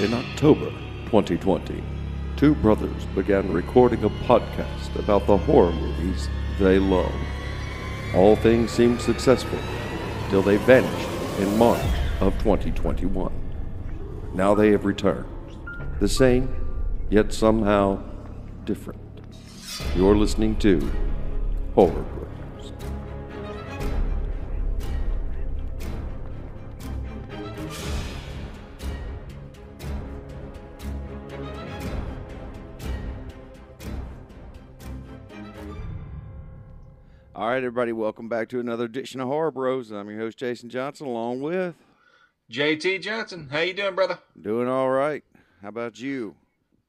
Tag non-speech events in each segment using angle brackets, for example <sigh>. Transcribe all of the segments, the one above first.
In October 2020, two brothers began recording a podcast about the horror movies they love. All things seemed successful till they vanished in March of 2021. Now they have returned. The same, yet somehow different. You're listening to Horror right, everybody, welcome back to another edition of Horror Bros. I'm your host, Jason Johnson, along with JT Johnson, how you doing, brother? doing all right. How about you?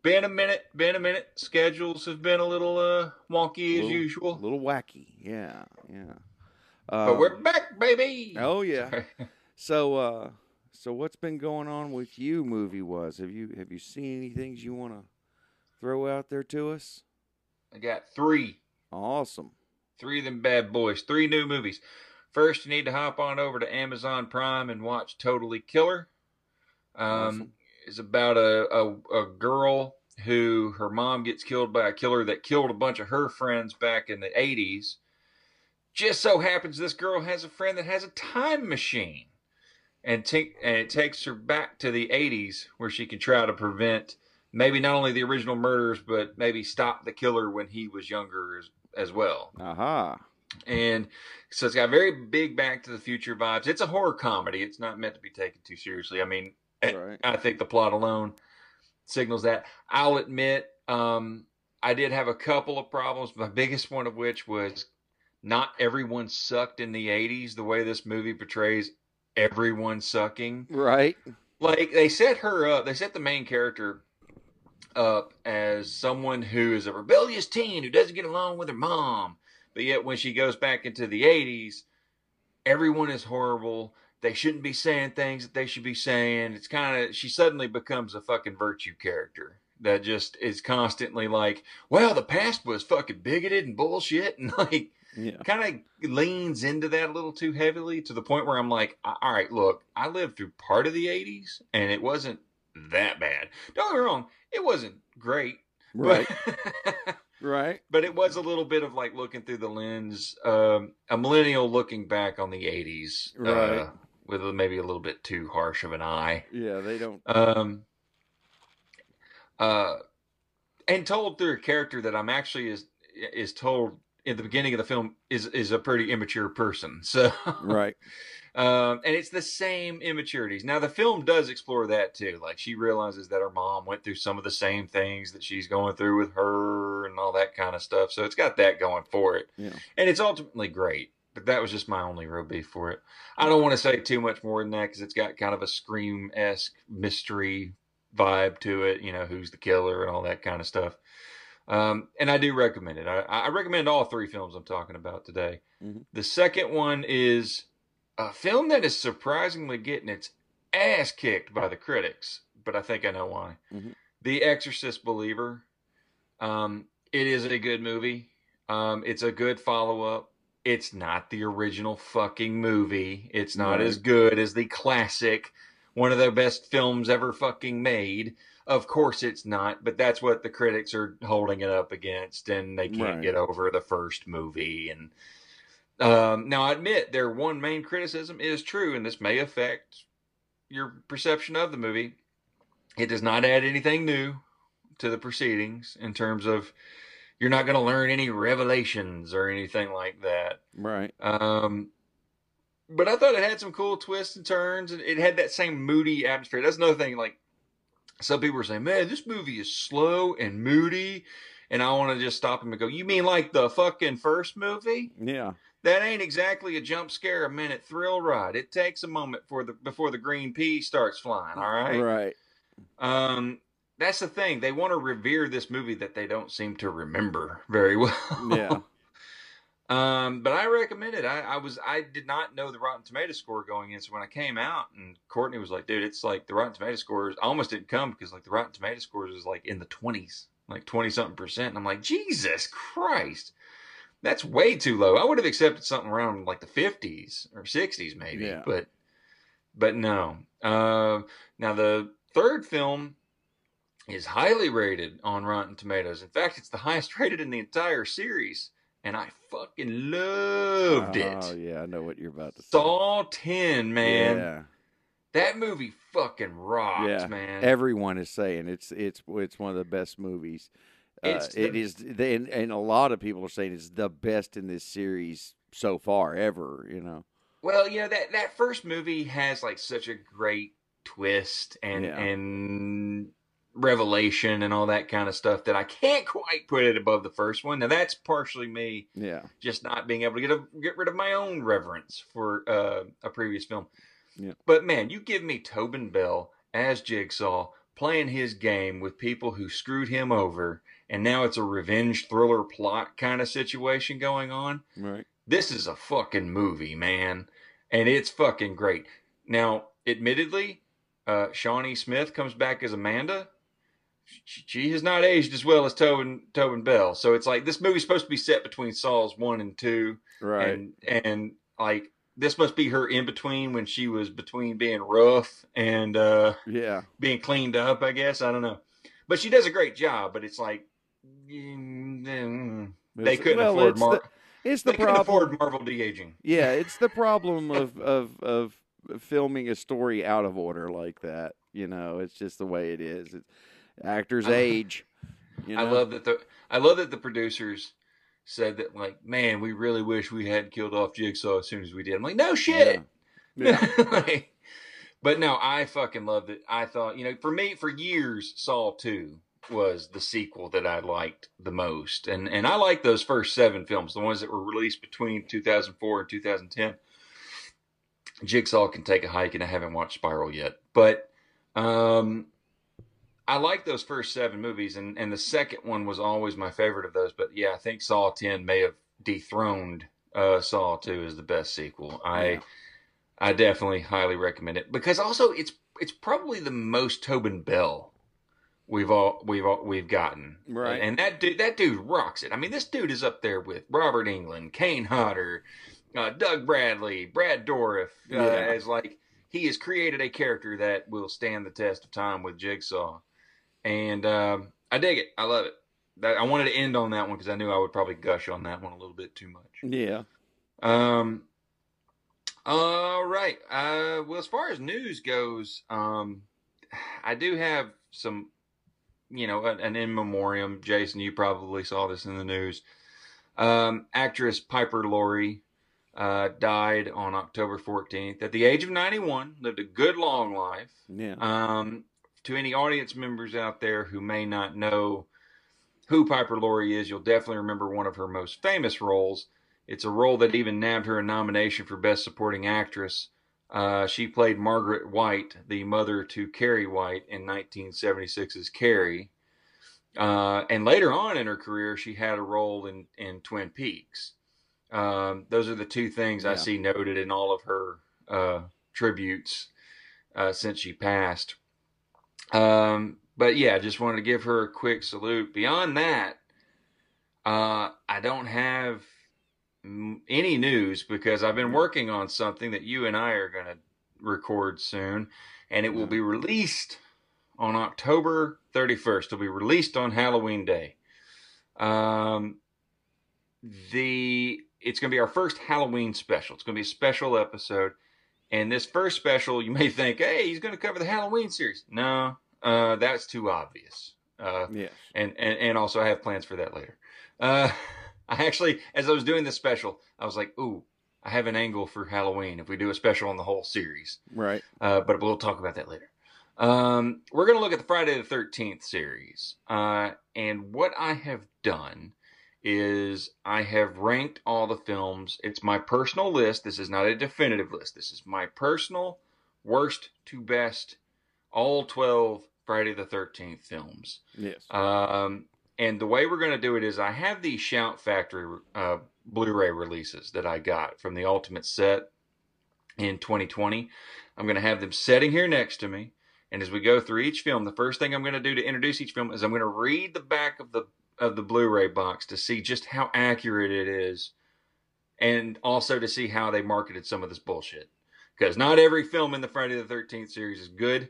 Been a minute, been a minute. Schedules have been a little uh wonky as Little- usual, A little wacky, yeah, yeah. Uh, but we're back, baby. oh yeah. <laughs> So, uh, so what's been going on with you, movie wise? Have you have you seen any things you want to throw out there to us? I got three, Awesome. Three of them bad boys, three new movies. First, you need to hop on over to Amazon Prime and watch Totally Killer. Um, Awesome. It's about a, a a girl who her mom gets killed by a killer that killed a bunch of her friends back in the '80s. Just so happens this girl has a friend that has a time machine, and take and it takes her back to the '80s where she can try to prevent maybe not only the original murders but maybe stop the killer when he was younger as, well. Aha. And so it's got very big Back to the Future vibes. It's a horror comedy. It's not meant to be taken too seriously. I mean, I- Right. I think the plot alone signals that. I'll admit, um, I did have a couple of problems. My biggest one of which was not everyone sucked in the 80s the way this movie portrays everyone sucking Right. like they set her up they set the main character up as someone who is a rebellious teen who doesn't get along with her mom. But yet when she goes back into the 80s everyone is horrible. They shouldn't be saying things that they should be saying. It's kind of she suddenly becomes a fucking virtue character that just is constantly like well the past was fucking bigoted and bullshit <laughs> and like Yeah. kind of leans into that a little too heavily to the point where I'm like, all right, look, I lived through part of the 80s and it wasn't that bad. Don't get me wrong, it wasn't great. Right. But, <laughs> right. but it was a little bit of like looking through the lens, um, a millennial looking back on the 80s. Right. Uh, with maybe a little bit too harsh of an eye. Yeah. They don't. Um, uh, and told through a character that I'm actually is is told in the beginning of the film is is a pretty immature person. So Right. Um, and it's the same immaturities. Now the film does explore that too. Like she realizes that her mom went through some of the same things that she's going through with her and all that kind of stuff. So it's got that going for it, Yeah. and it's ultimately great. But that was just my only real beef for it. I don't want to say too much more than that because it's got kind of a scream esque mystery vibe to it. You know, who's the killer and all that kind of stuff. Um, and I do recommend it. I, I recommend all three films I'm talking about today. Mhm. The second one is a film that is surprisingly getting its ass kicked by the critics, but I think I know why. Mhm. The Exorcist Believer. Um, it is a good movie. Um, it's a good follow up. It's not the original fucking movie. It's not Right. as good as the classic, one of the best films ever fucking made. Of course it's not, but that's what the critics are holding it up against, and they can't Right. get over the first movie. And um, now, I admit their one main criticism is true, and this may affect your perception of the movie. It does not add anything new to the proceedings in terms of you're not going to learn any revelations or anything like that. Right. Um, but I thought it had some cool twists and turns, and it had that same moody atmosphere. That's another thing. Like some people were saying, "Man, this movie is slow and moody," and I want to just stop them and go, "You mean like the fucking first movie? Yeah. That ain't exactly a jump scare, a minute thrill ride. It takes a moment for the before the green pea starts flying. All right. Right. Um, that's the thing. They want to revere this movie that they don't seem to remember very <laughs> well. Yeah. Um, but I recommend it. I, I was I did not know the Rotten Tomato score going in, so when I came out and Courtney was like, "Dude, it's like the Rotten Tomato scores." I almost didn't come because like the Rotten Tomato scores is like in the twenties, like twenty something percent. And I'm like, Jesus Christ, that's way too low. I would have accepted something around like the fifties or sixties maybe, Yeah. but but no. Uh, now the third film is highly rated on Rotten Tomatoes. In fact, it's the highest rated in the entire series, and I fucking loved Oh it. Oh yeah, I know what you're about to say. Saw 10, man. Yeah. That movie fucking rocks, Yeah. man. Everyone is saying it's it's it's one of the best movies. Uh, the- it is, and, and a lot of people are saying it's the best in this series so far ever. You know, Well, you know that that first movie has like such a great twist and Yeah. and revelation and all that kind of stuff that I can't quite put it above the first one. Now that's partially me yeah, just not being able to get a, get rid of my own reverence for uh, a previous film. Yeah. But man, you give me Tobin Bell as Jigsaw playing his game with people who screwed him over, and now it's a revenge thriller plot kind of situation going on right. this is a fucking movie, man, and it's fucking great. Now, admittedly, uh, Shawnee Smith comes back as Amanda. She, she has not aged as well as Tobin Tobin Bell, so it's like this movie's supposed to be set between Saws one and two, Right. and and like this must be her in between when she was between being rough and uh, yeah. being cleaned up. I guess I don't know, but she does a great job. But it's like. Mm, They couldn't well, afford it's Mar- the, it's the they problem. afford Marvel de aging. Yeah, it's the problem <laughs> of, of of filming a story out of order like that. You know, it's just the way it is. It's, actors I- age. You know? I love that the I love that the producers said that like, man, we really wish we had killed off Jigsaw as soon as we did. I'm like, no shit. Yeah. <laughs> Like, but no, I fucking loved it. I thought, you know, for me, for years, Saw Two was the sequel that I liked the most, and and I like those first seven films, the ones that were released between 2004 and 2010. Jigsaw can take a hike, and I haven't watched Spiral yet, but um, I like those first seven movies, and and the second one was always my favorite of those. But yeah, I think Saw Ten may have dethroned uh, Saw Two as the best sequel. I Yeah. I definitely highly recommend it because also it's it's probably the most Tobin Bell we've all we've all we've gotten. Right. And that dude that dude rocks it. I mean, this dude is up there with Robert Englund, Kane Hodder, uh, Doug Bradley, Brad Dourif. Uh, Yeah. As like he has created a character that will stand the test of time with Jigsaw, and um, I dig it. I love it. That, I wanted to end on that one because I knew I would probably gush on that one a little bit too much. Yeah. Um. All right. Uh. Well, as far as news goes, um, I do have some, you know, an, in memoriam. Jason, you probably saw this in the news. Um, actress Piper Laurie uh, died on October 14th at the age of 91. Lived a good long life. Yeah. Um, to any audience members out there who may not know who Piper Laurie is, you'll definitely remember one of her most famous roles. It's a role that even nabbed her a nomination for Best Supporting Actress. Uh, she played Margaret White, the mother to Carrie White in 1976's Carrie. Uh, and later on in her career, she had a role in, in Twin Peaks. Um, those are the two things I see noted in all of her uh, tributes uh, since she passed. Um, but yeah, I just wanted to give her a quick salute. Beyond that, uh, I don't have any news because I've been working on something that you and I are going to record soon, and it will be released on October 31st. It'll be released on Halloween Day. Um, the it's going to be our first Halloween special. It's going to be a special episode. And this first special, you may think, hey, he's going to cover the Halloween series. No, uh, that's too obvious. Uh, Yes. and, and and also I have plans for that later. Uh, <laughs> I actually, as I was doing this special, I was like, ooh, I have an angle for Halloween if we do a special on the whole series. Right. Uh, but we'll talk about that later. Um, we're going to look at the Friday the 13th series. Uh, and what I have done is I have ranked all the films. It's my personal list. This is not a definitive list. This is my personal worst to best, all 12 Friday the 13th films. Yes. Um, and the way we're going to do it is I have these Shout Factory uh, Blu-ray releases that I got from the Ultimate Set in 2020. I'm going to have them sitting here next to me. And as we go through each film, the first thing I'm going to do to introduce each film is I'm going to read the back of the of the Blu-ray box to see just how accurate it is, and also to see how they marketed some of this bullshit. Because not every film in the Friday the 13th series is good.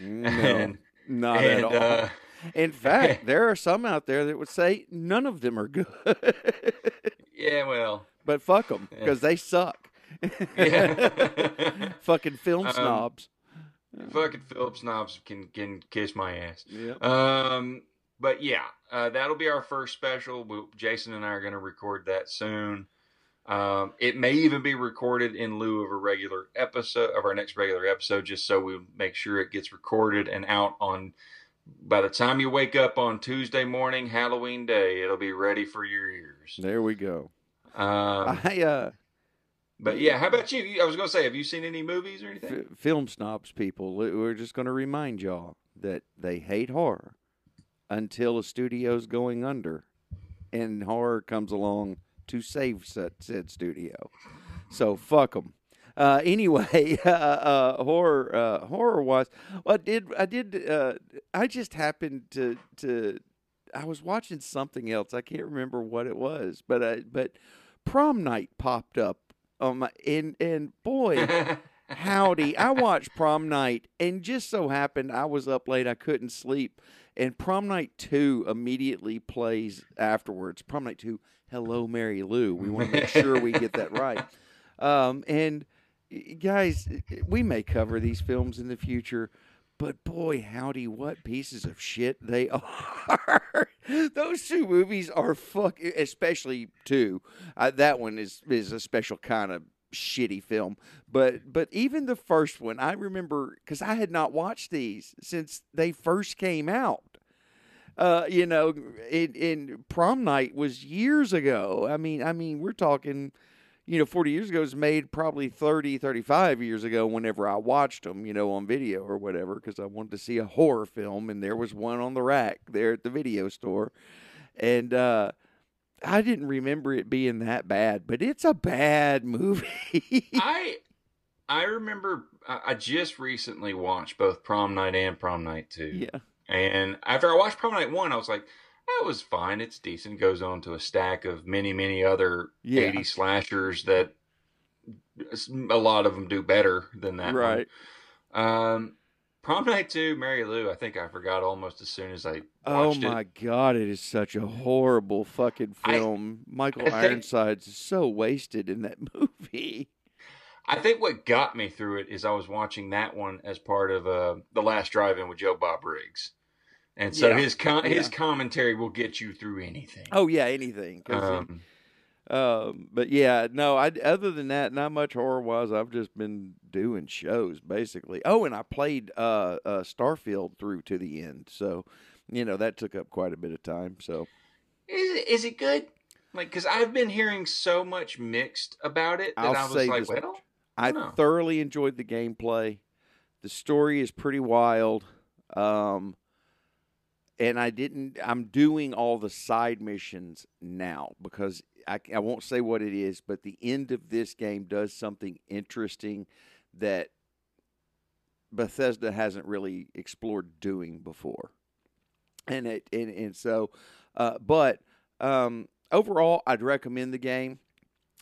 No, <laughs> and not and at all. uh, In <laughs> fact, there are some out there that would say none of them are good. yeah, well, but fuck them Yeah. because they suck. Yeah. <laughs> Fucking film Um, snobs. fucking Philip snobs can can kiss my ass. Yeah. Um, but yeah, uh, that'll be our first special. we Jason and I are going to record that soon. Um, it may even be recorded in lieu of a regular episode of our next regular episode, just so we make sure it gets recorded and out on. By the time you wake up on Tuesday morning, Halloween day, it'll be ready for your ears. There we go. Um, I uh, but yeah, how about you? I was going to say, have you seen any movies or anything? f- film snobs people. we- We're just going to remind y'all that they hate horror until a studio's going under, and horror comes along to save said, said studio. So fuck them. Uh, <laughs> anyway, uh, uh, horror, uh, horror wise, I did, I did, uh, I just happened to, to, I was watching something else. I can't remember what it was, but, uh, but prom night popped up on my, and, and boy, howdy, I <laughs> watched prom night, and just so happened I was up late, I couldn't sleep, and prom night two immediately plays afterwards. Prom night two, hello, Mary Lou. We want to make sure we get that right. <laughs> Um, and guys, we may cover these films in the future, but boy, howdy, what pieces of shit they <laughs> are. Those two movies are fuck, especially two. Uh, that one is is a special kind of shitty film. But but even the first one, I remember because I had not watched these since they first came out. Uh, you know, in, in prom night was years ago. I mean, I mean, we're talking you know, 40 years ago was made probably 30, 35 years ago whenever I watched them, you know, on video or whatever, because I wanted to see a horror film, and there was one on the rack there at the video store. And uh, I didn't remember it being that bad, but it's a bad <laughs> movie. I I remember I I just recently watched both Prom Night and Prom Night Two. yeah. And after I watched Prom Night One, I was like, that was fine. It's decent. Goes on to a stack of many, many other Yeah. 80 slashers that a lot of them do better than that. one. Right. Um, Prom Night 2, Mary Lou, I think I forgot almost as soon as I Oh my it. God, it is such a horrible fucking I- film. Michael I think- Ironside's so wasted in that <laughs> movie. I think what got me through it is I was watching that one as part of uh, The Last Drive In with Joe Bob Briggs. And so Yeah. his com- his commentary will get you through anything. Oh yeah, anything. 'cause he- Um, Um, but yeah, no. I other than that, not much horror wise. I've just been doing shows basically. Oh, and I played uh, uh Starfield through to the end, so you know that took up quite a bit of time. So Is it, is it good? Like, because I've been hearing so much mixed about it that I'll I was like, well, I No. thoroughly enjoyed the gameplay. The story is pretty wild. Um, and I didn't. I'm doing all the side missions now because I, I won't say what it is, but the end of this game does something interesting that Bethesda hasn't really explored doing before. And it and, and so, uh, but um, overall, I'd recommend the game.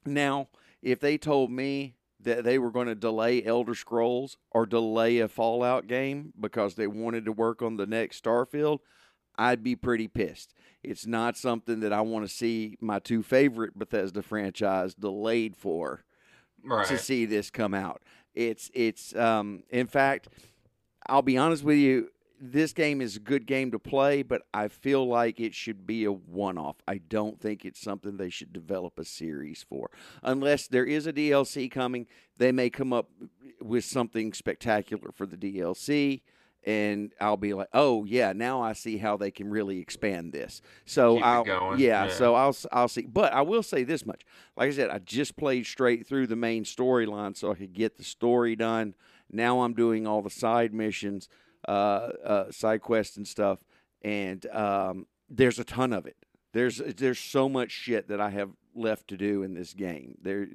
Now, if they told me that they were going to delay Elder Scrolls or delay a Fallout game because they wanted to work on the next Starfield, I'd be pretty pissed. It's not something that I want to see my two favorite Bethesda franchise delayed for right. to see this come out. It's it's um in fact, I'll be honest with you, this game is a good game to play, but I feel like it should be a one-off. I don't think it's something they should develop a series for. Unless there is a DLC coming, they may come up with something spectacular for the DLC and I'll be like, "Oh yeah, now I see how they can really expand this." So Keep I'll yeah, yeah. so I'll I'll see. But I will say this much: like I said, I just played straight through the main storyline so I could get the story done. Now I'm doing all the side missions, uh, uh, side quests and stuff, and um, there's a ton of it. There's there's so much shit that I have left to do in this game. There,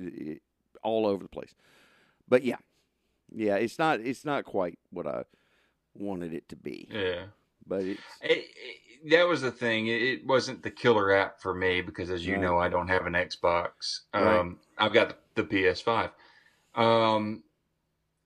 all over the place. But yeah, yeah, it's not it's not quite what I wanted it to be, Yeah. but it's It, it, that was the thing. It, wasn't the killer app for me because, as you Right. know, I don't have an Xbox. Right. Um, I've got the, PS5. Um,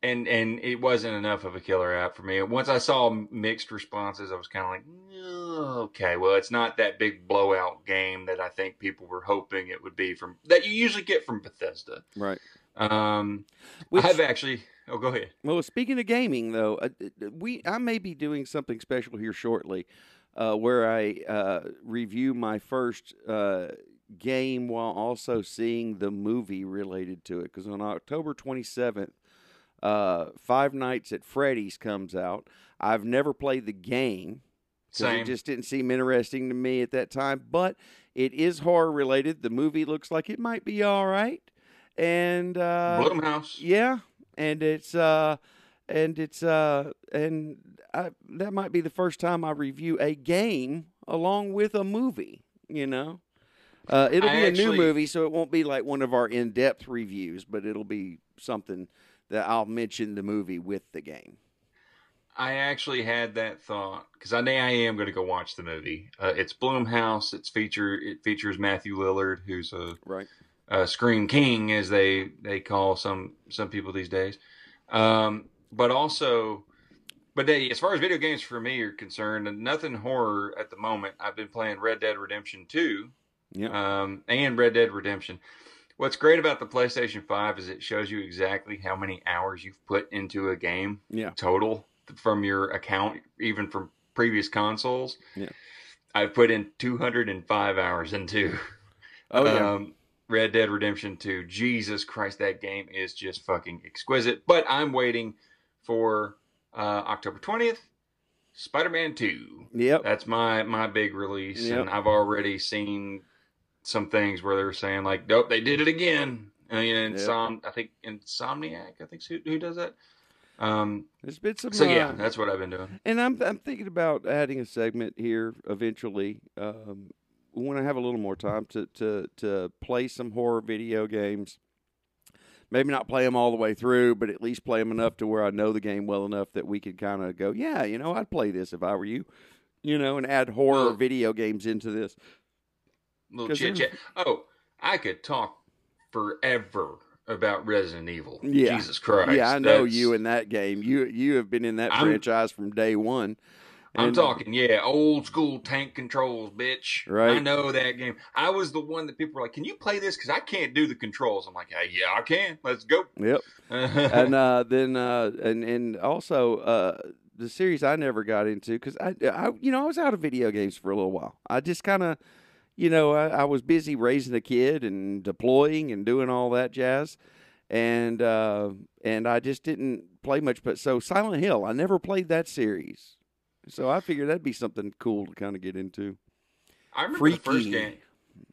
and and it wasn't enough of a killer app for me. Once I saw mixed responses, I was kind of like, "Oh, okay, well, it's not that big blowout game that I think people were hoping it would be from that you usually get from Bethesda. Right. Um, Which, I've actually. Oh, go ahead. well, speaking of gaming, though, uh, we I may be doing something special here shortly, uh, where I uh, review my first uh, game while also seeing the movie related to it. Because on October twenty seventh, uh, Five Nights at Freddy's comes out. I've never played the game. Same. It just didn't seem interesting to me at that time. But it is horror related. The movie looks like it might be all right. And uh, Blumhouse. yeah, and it's uh, and it's uh, and I, that might be the first time I review a game along with a movie. You know, uh, it'll I be a new movie, so it won't be like one of our in-depth reviews, but it'll be something that I'll mention the movie with the game. I actually had that thought because I know I am going to go watch the movie. Uh, it's Blumhouse. It's feature. It features Matthew Lillard, who's a Right. Uh, Scream King, as they they call some some people these days. Um, but also, but they, as far as video games for me are concerned, nothing horror at the moment. I've been playing Red Dead Redemption Two, Yeah. um, and Red Dead Redemption. What's great about the PlayStation Five is it shows you exactly how many hours you've put into a game Yeah. total from your account, even from previous consoles. Yeah. I've put in 205 hours into Oh yeah. um, Red Dead Redemption 2. Jesus Christ, that game is just fucking exquisite. But I'm waiting for uh, October 20th, Spider-Man 2. yep. That's my my big release, Yep. and I've already seen some things where they're saying like, "Nope, they did it again." I mean, Yep. Insom- I think Insomniac, I think who, who does that. Um, There's been some. so yeah, uh, that's what I've been doing. And I'm I'm thinking about adding a segment here eventually um, when I have a little more time to to to play some horror video games. Maybe not play them all the way through, but at least play them enough to where I know the game well enough that we could kind of go, yeah, you know, I'd play this if I were you, you know, and add horror Well- video games into this. Little chit chat. Oh, I could talk forever about Resident Evil. Yeah. Jesus Christ. yeah, I know That's- you in that game. You you have been in that I'm- franchise from day one. I'm talking, yeah, old school tank controls, bitch. Right. I know that game. I was the one that people were like, "Can you play this?" Because I can't do the controls. I'm like, hey, "Yeah, I can. Let's go." Yep. <laughs> and uh, then uh, and and also uh, the series I never got into because I, I you know I was out of video games for a little while. I just kind of you know I, I was busy raising a kid and deploying and doing all that jazz, and uh, and I just didn't play much. But so Silent Hill, I never played that series, so I figured that'd be something cool to kind of get into. I remember the first game.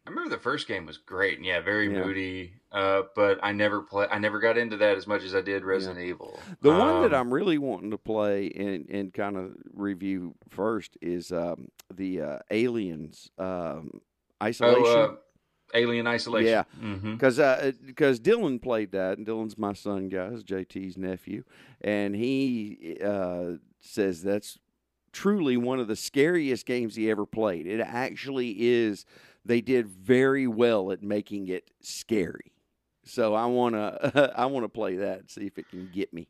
I remember the first game was great and yeah, very Yeah. moody. Uh, but I never play. I never got into that as much as I did Resident Evil. The one that Um, I'm really wanting to play and, and kind of review first is um, the uh, Aliens um, Isolation. oh, uh, Alien Isolation. Yeah. Because because Dylan played that, and Dylan's my son, guys, JT's nephew, and he uh, says that's truly one of the scariest games he ever played. It actually is. They did very well at making it scary. So I wanna <laughs> I wanna play that and see if it can get me.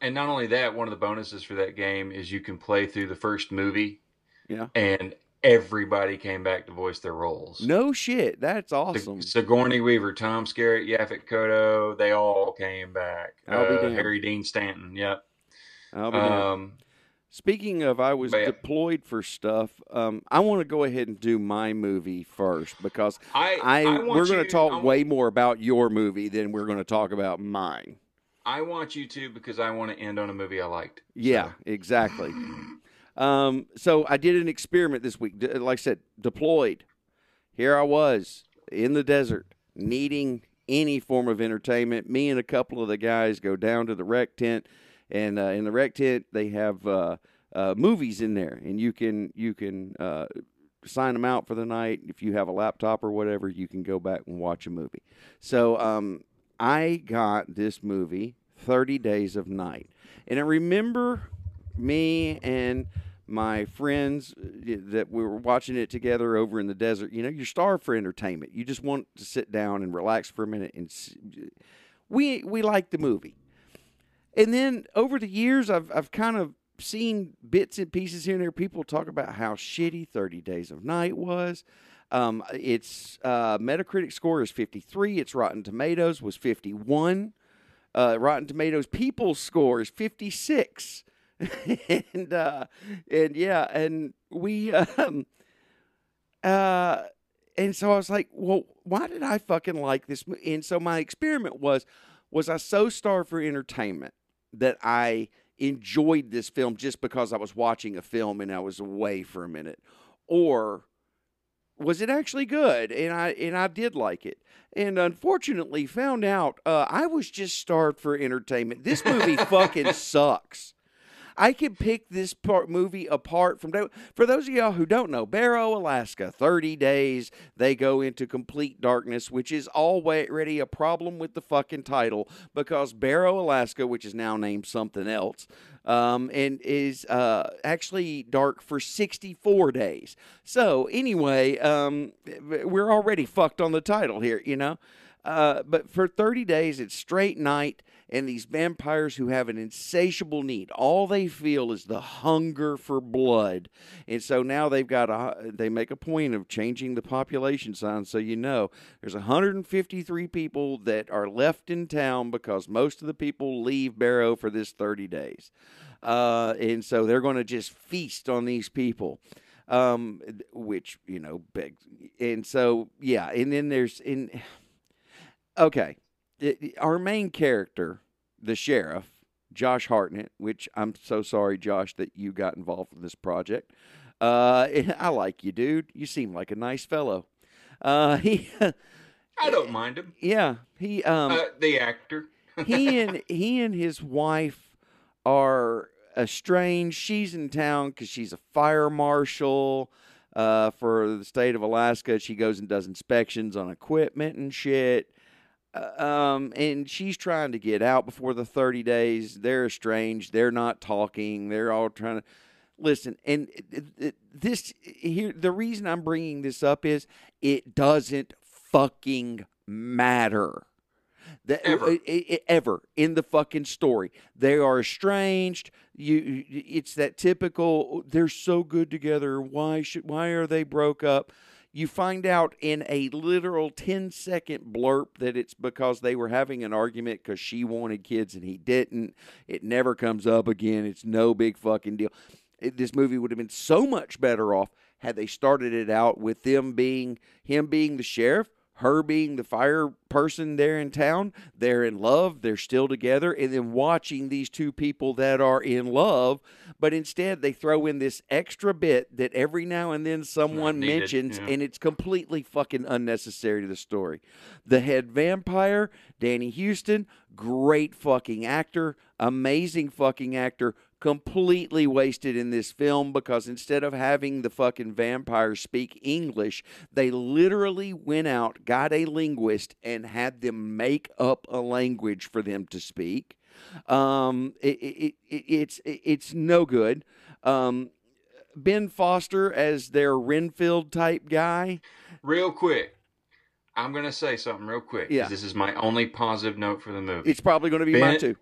And not only that, one of the bonuses for that game is you can play through the first movie, Yeah. and everybody came back to voice their roles. No shit, that's awesome. Sigourney Weaver, Tom Skerritt, Yaphet Kotto, they all came back. I'll be Uh, damned. Harry Dean Stanton, yep. I'll be. Um, Speaking of, I was yeah. deployed for stuff. Um, I want to go ahead and do my movie first because I, I, I we're going to talk want- way more about your movie than we're going to talk about mine. I want you to because I want to end on a movie I liked. Yeah, exactly. Um, so I did an experiment this week. Like I said, deployed. Here I was in the desert, needing any form of entertainment. Me and a couple of the guys go down to the rec tent, and uh, in the rec tent they have uh, uh, movies in there, and you can you can uh, sign them out for the night. If you have a laptop or whatever, you can go back and watch a movie. So um, I got this movie, Thirty Days of Night, and I remember me and my friends uh, that we were watching it together over in the desert. You know, you're starved for entertainment. You just want to sit down and relax for a minute. And we we liked the movie, and then over the years, I've I've kind of seen bits and pieces here and there. People talk about how shitty Thirty Days of Night was. Um, its uh, Metacritic score is 53. Its Rotten Tomatoes was 51. Uh, Rotten Tomatoes People's score is 56. <laughs> and uh, and yeah, and we um, uh, and so I was like, well, why did I fucking like this? And so my experiment was, was I so starved for entertainment that I enjoyed this film just because I was watching a film and I was away for a minute, or was it actually good and I and I did like it. And unfortunately, found out uh, I was just starved for entertainment. This movie <laughs> fucking sucks. I can pick this part movie apart from for those of y'all who don't know, Barrow, Alaska, 30 days they go into complete darkness, which is already a problem with the fucking title because Barrow, Alaska, which is now named something else, um, and is uh, actually dark for 64 days. So anyway, um, we're already fucked on the title here, you know. Uh, but for 30 days, it's straight night, and these vampires who have an insatiable need, all they feel is the hunger for blood. And so now they've got a, they make a point of changing the population sign so you know there's 153 people that are left in town because most of the people leave Barrow for this 30 days. Uh, and so they're going to just feast on these people um, which you know begs. And so yeah, and then there's in okay, it- it- our main character, the sheriff, Josh Hartnett, which I'm so sorry, Josh, that you got involved in this project. Uh, <laughs> I like you, dude. You seem like a nice fellow. Uh, <laughs> he, I don't mind him. <laughs> yeah, he um uh, the actor. he and he and his wife are estranged. She's in town because she's a fire marshal uh, for the state of Alaska. She goes and does inspections on equipment and shit. Uh, um, and she's trying to get out before the 30 days. They're estranged. They're not talking. They're all trying to listen. And it- it- this here, the reason I'm bringing this up is it doesn't fucking matter. The, Ever. i- i- ever in the fucking story, they are estranged. You, you- it's that typical. They're so good together. Why should? Why are they broke up? You find out in a literal 10 second blurb that it's because they were having an argument because she wanted kids and he didn't. It never comes up again. It's no big fucking deal. It- this movie would have been so much better off had they started it out with them being him being the sheriff, her being the fire person there in town. They're in love, they're still together, and then watching these two people that are in love. But instead, they throw in this extra bit that every now and then someone needed, mentions, yeah. and it's completely fucking unnecessary to the story. The head vampire, Danny Huston, great fucking actor, amazing fucking actor, completely wasted in this film because instead of having the fucking vampires speak English, they literally went out, got a linguist, and had them make up a language for them to speak. Um, it, it, it, it's it, it's no good. Um, Ben Foster as their Renfield type guy. Real quick, I'm gonna say something real quick. Yeah. This is my only positive note for the movie. It's probably going to be mine too.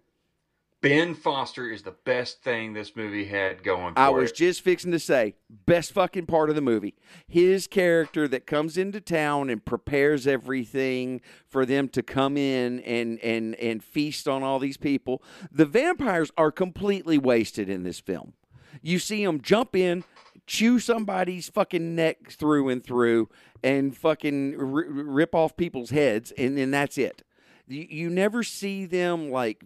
Ben Foster is the best thing this movie had going for I was it. just fixing to say, best fucking part of the movie. His character that comes into town and prepares everything for them to come in and and and feast on all these people. The vampires are completely wasted in this film. You see them jump in, chew somebody's fucking neck through and through, and fucking r- rip off people's heads, and then that's it. You, you never see them like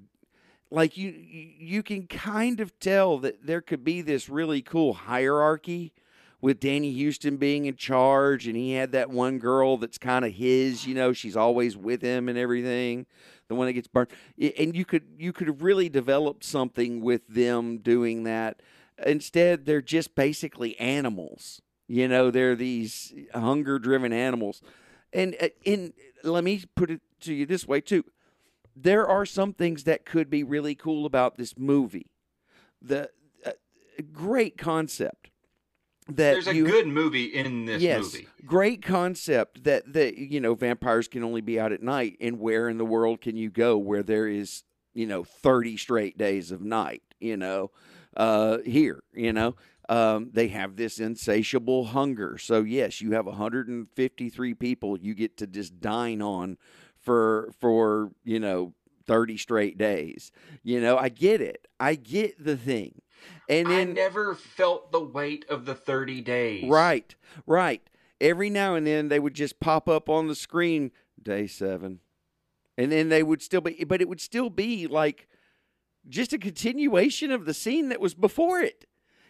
like you you can kind of tell that there could be this really cool hierarchy with Danny Huston being in charge and he had that one girl that's kind of his, you know, she's always with him and everything, the one that gets burned. And you could you could have really developed something with them doing that. Instead, they're just basically animals. You know, they're these hunger-driven animals. And uh, in let me put it to you this way too there are some things that could be really cool about this movie. The uh, great concept that There's a you, good movie in this yes, movie. great concept that that you know vampires can only be out at night, and where in the world can you go where there is you know, 30 straight days of night, you know, uh, here, you know. Um, they have this insatiable hunger. So, yes, you have 153 people you get to just dine on for, for you know, 30 straight days. You know, I get it. I get the thing. And I never felt the weight of the 30 days. right, right. Every now and then they would just pop up on the screen, day seven. And then they would still be, but it would still be like just a continuation of the scene that was before it.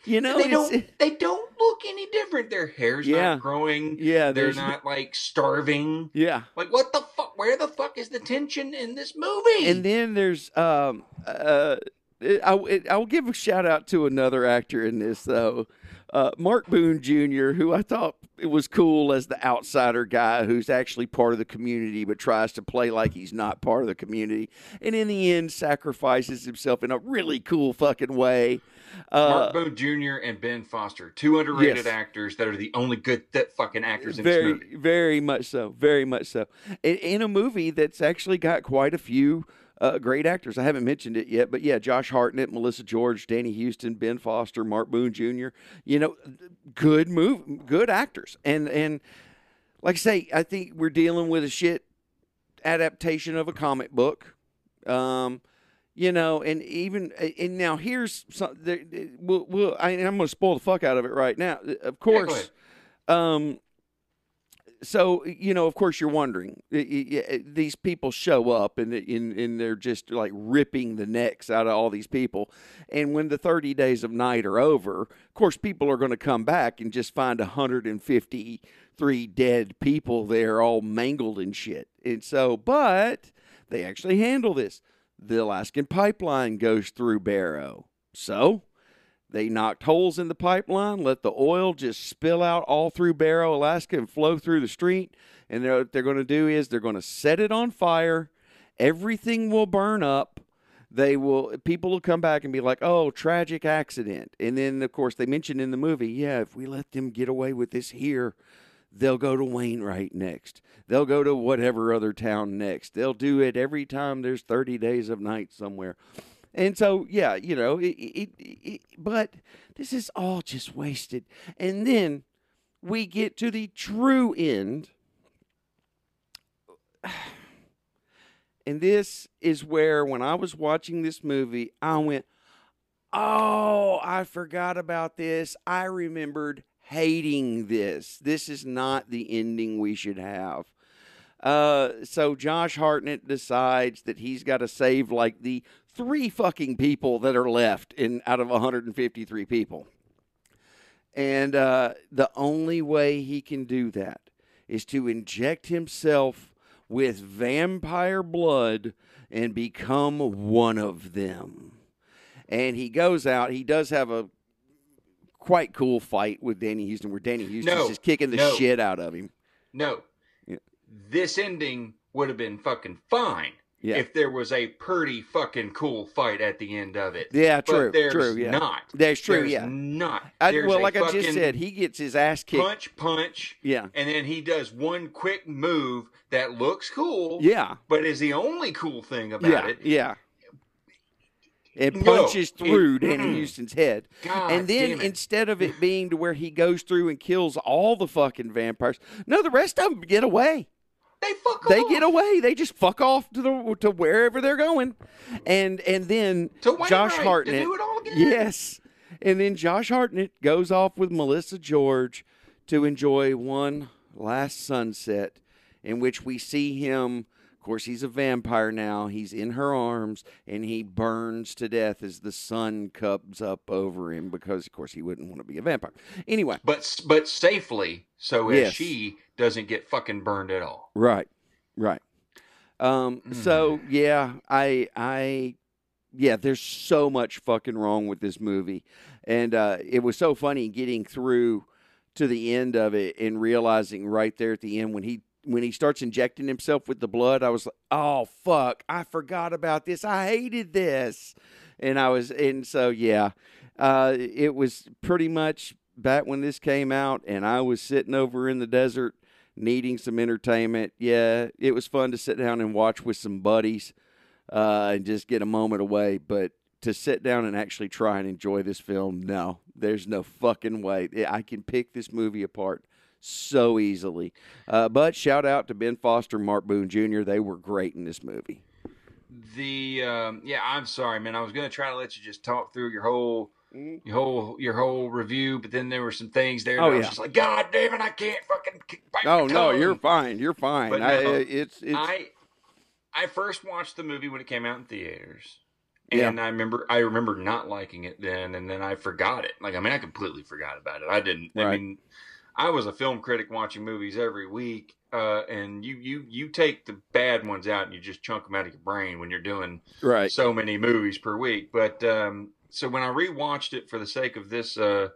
You know, And they don't. They don't look any different. Their hair's Yeah. not growing. yeah, They're not like starving. yeah. Like what the fuck? Where the fuck is the tension in this movie? And then there's um uh I I'll give a shout out to another actor in this though, uh, Mark Boone Jr., who I thought it was cool as the outsider guy who's actually part of the community but tries to play like he's not part of the community, and in the end sacrifices himself in a really cool fucking way. Uh, Mark Boone Jr. and Ben Foster, two underrated Yes. actors that are the only good th- fucking actors in this very, movie. very much so. Very much so. In, in a movie that's actually got quite a few uh, great actors. I haven't mentioned it yet, but yeah, Josh Hartnett, Melissa George, Danny Huston, Ben Foster, Mark Boone Jr. You know, good move, good actors, and and like I say, I think we're dealing with a shit adaptation of a comic book. Um, you know, and even and now here's some. We'll, we'll, I, I'm going to spoil the fuck out of it right now. Uh, of course, um, so you know, of course, you're wondering. y- uh, These people show up and uh, and and they're just like ripping the necks out of all these people. And when the 30 days of night are over, of course, people are going to come back and just find 153 dead people there, all mangled and shit. And so, but they actually handle this. The Alaskan pipeline goes through Barrow, so they knocked holes in the pipeline, let the oil just spill out all through Barrow, Alaska, and flow through the street. And they're, what they're going to do is they're going to set it on fire. Everything will burn up. They will. People will come back and be like, "Oh, tragic accident." And then, of course, they mentioned in the movie, "Yeah, if we let them get away with this here, they'll go to Wainwright next. They'll go to whatever other town next. They'll do it every time there's 30 days of night somewhere." And so, yeah, you know, it, it, it, but this is all just wasted. And then we get to the true end. <sighs> And this is where, when I was watching this movie, I went, Oh, I forgot about this. I remembered hating this. This is not the ending we should have. Uh, so Josh Hartnett decides that he's got to save like the three fucking people that are left in out of 153 people. And uh, the only way he can do that is to inject himself with vampire blood and become one of them. And he goes out. He does have a quite cool fight with Danny Huston, where Danny Huston's No, just kicking the no. shit out of him. No. Yeah. This ending would have been fucking fine Yeah. if there was a pretty fucking cool fight at the end of it. Yeah, But true, there's true, yeah. not. That's true, There's yeah. not. I, well, like I just said, he gets his ass kicked. punch, punch, Yeah, and then he does one quick move that looks cool, yeah, but is the only cool thing about yeah, it. yeah. It No, punches it- through Danny mm. Huston's head. God and then it. instead of it being to where he goes through and kills all the fucking vampires, no, the rest of them get away. they fuck They off. get away. They just fuck off to the to wherever they're going, and and then Josh Hartnett. do it all again? Yes, and then Josh Hartnett goes off with Melissa George to enjoy one last sunset, in which we see him. Of course, he's a vampire now. He's in her arms, and he burns to death as the sun comes up over him because, of course, he wouldn't want to be a vampire. Anyway, but but safely, so as Yes. she doesn't get fucking burned at all. Right, right. Um, so yeah, I, I, yeah. There's so much fucking wrong with this movie, and uh, it was so funny getting through to the end of it and realizing right there at the end when he when he starts injecting himself with the blood, I was like, oh fuck, I forgot about this. I hated this, and I was, and so yeah, uh, it was pretty much back when this came out, and I was sitting over in the desert needing some entertainment. Yeah, it was fun to sit down and watch with some buddies. uh, and just get a moment away. But to sit down and actually try and enjoy this film, no, there's no fucking way. I can pick this movie apart so easily. Uh, but shout out to Ben Foster, and Mark Boone Jr. They were great in this movie. The um, yeah, I'm sorry, man. I was gonna try to let you just talk through your whole your whole your whole review, but then there were some things there. Oh, that I was yeah. just like, God damn it, I can't fucking. Oh no, you're fine. You're fine. But I, no, it's it's I I first watched the movie when it came out in theaters. Yeah. And I remember I remember not liking it then and then I forgot it. Like I mean I completely forgot about it. I didn't I Right. mean I was a film critic watching movies every week uh, and you, you you take the bad ones out and you just chunk them out of your brain when you're doing right. so many movies per week. But um, so when I rewatched it for the sake of this, uh,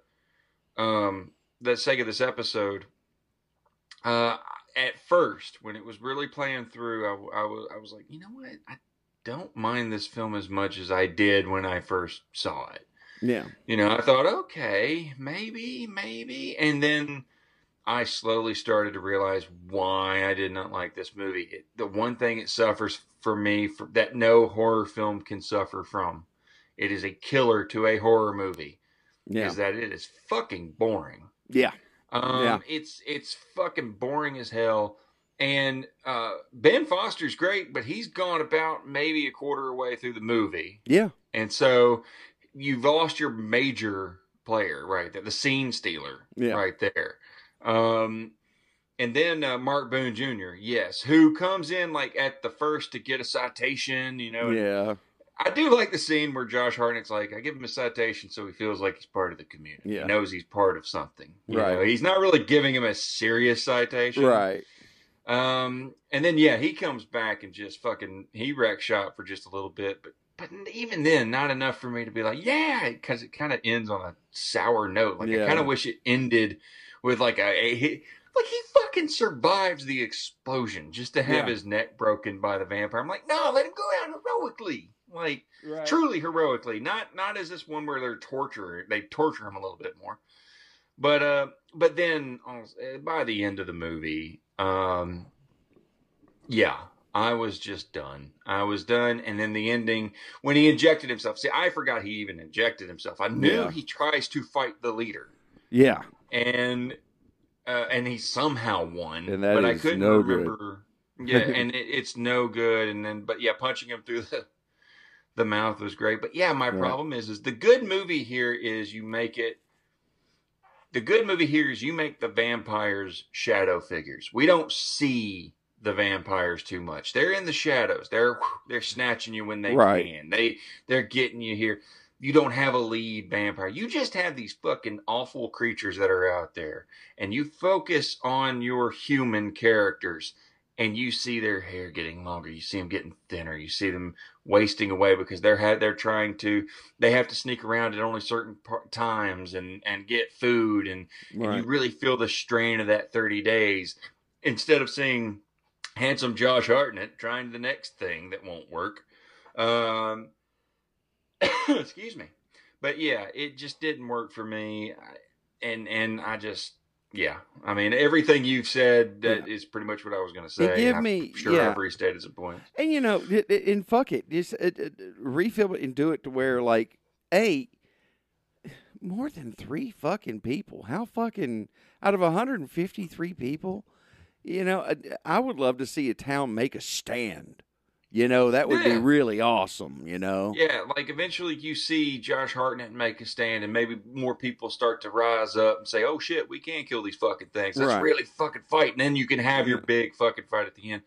um, the sake of this episode, uh, at first when it was really playing through, I, I was I was like, you know what, I don't mind this film as much as I did when I first saw it. Yeah. You know, I thought, okay, maybe, maybe. And then I slowly started to realize why I did not like this movie. It, the one thing it suffers for me for, that no horror film can suffer from, it is a killer to a horror movie, Yeah. is that it is fucking boring. Yeah. Um, Yeah. It's it's fucking boring as hell. And uh, Ben Foster's great, but he's gone about maybe a quarter way through the movie. Yeah. And so you've lost your major player, right? The, the scene stealer, Yeah. right there. Um, and then uh, Mark Boone Jr., yes, who comes in like at the first to get a citation, you know. Yeah. I do like the scene where Josh Hartnett's like, I give him a citation so he feels like he's part of the community. Yeah. He knows he's part of something. You Right. know, He's not really giving him a serious citation. Right. Um, and then yeah, he comes back and just fucking he wrecks shop for just a little bit, but but even then, not enough for me to be like, yeah, because it kind of ends on a sour note. Like I kind of wish it ended with like a, a he- like he fucking survives the explosion just to have Yeah. his neck broken by the vampire. I'm like, no, let him go out heroically, like Right. truly heroically, not not as this one where they're torture they torture him a little bit more. But uh, but then uh, by the end of the movie, um, yeah, I was just done. I was done, and then the ending when he injected himself. See, I forgot he even injected himself. I knew Yeah. he tries to fight the leader, Yeah. and uh, and he somehow won. And that but I couldn't no good. remember. Yeah, <laughs> and it, it's no good. And then, but yeah, punching him through <laughs> the the mouth was great. But yeah, my Right. problem is, is the good movie here is you make it. The good movie here is you make the vampires shadow figures. We don't see the vampires too much. They're in the shadows. They're they're snatching you when they Right. can. They they're getting you here. You don't have a lead vampire. You just have these fucking awful creatures that are out there, and you focus on your human characters, and you see their hair getting longer. You see them getting thinner. You see them wasting away because they're had they're trying to they have to sneak around at only certain times and and get food and and you really feel the strain of that 30 days instead of seeing handsome Josh Hartnett trying the next thing that won't work. Um, <coughs> excuse me, but yeah, it just didn't work for me, and and I just yeah, I mean everything you've said that is pretty much what I was going to say. give I'm me- sure yeah. I've restated some points. And you know, it, it- and fuck it, just uh, uh, refill it and do it to where like, a more than three fucking people. How fucking out of 153 people, you know, uh, I would love to see a town make a stand. You know, that would be really awesome. You know, Yeah, like eventually you see Josh Hartnett make a stand, and maybe more people start to rise up and say, "Oh shit, we can't kill these fucking things. Let's Right. really fucking fight." And then you can have your big fucking fight at the end,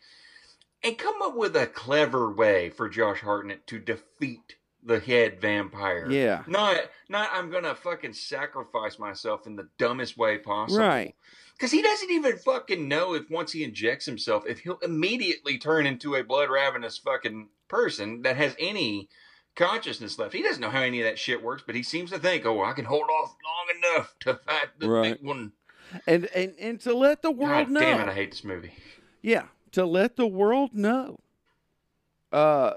and come up with a clever way for Josh Hartnett to defeat the head vampire. yeah, Not, not I'm gonna fucking sacrifice myself in the dumbest way possible. right, Because he doesn't even fucking know if once he injects himself, if he'll immediately turn into a blood ravenous fucking person that has any consciousness left. He doesn't know how any of that shit works, but he seems to think, oh, I can hold off long enough to fight the Right. big one. and and and to let the world God know. damn it, I hate this movie. Yeah, to let the world know. Uh,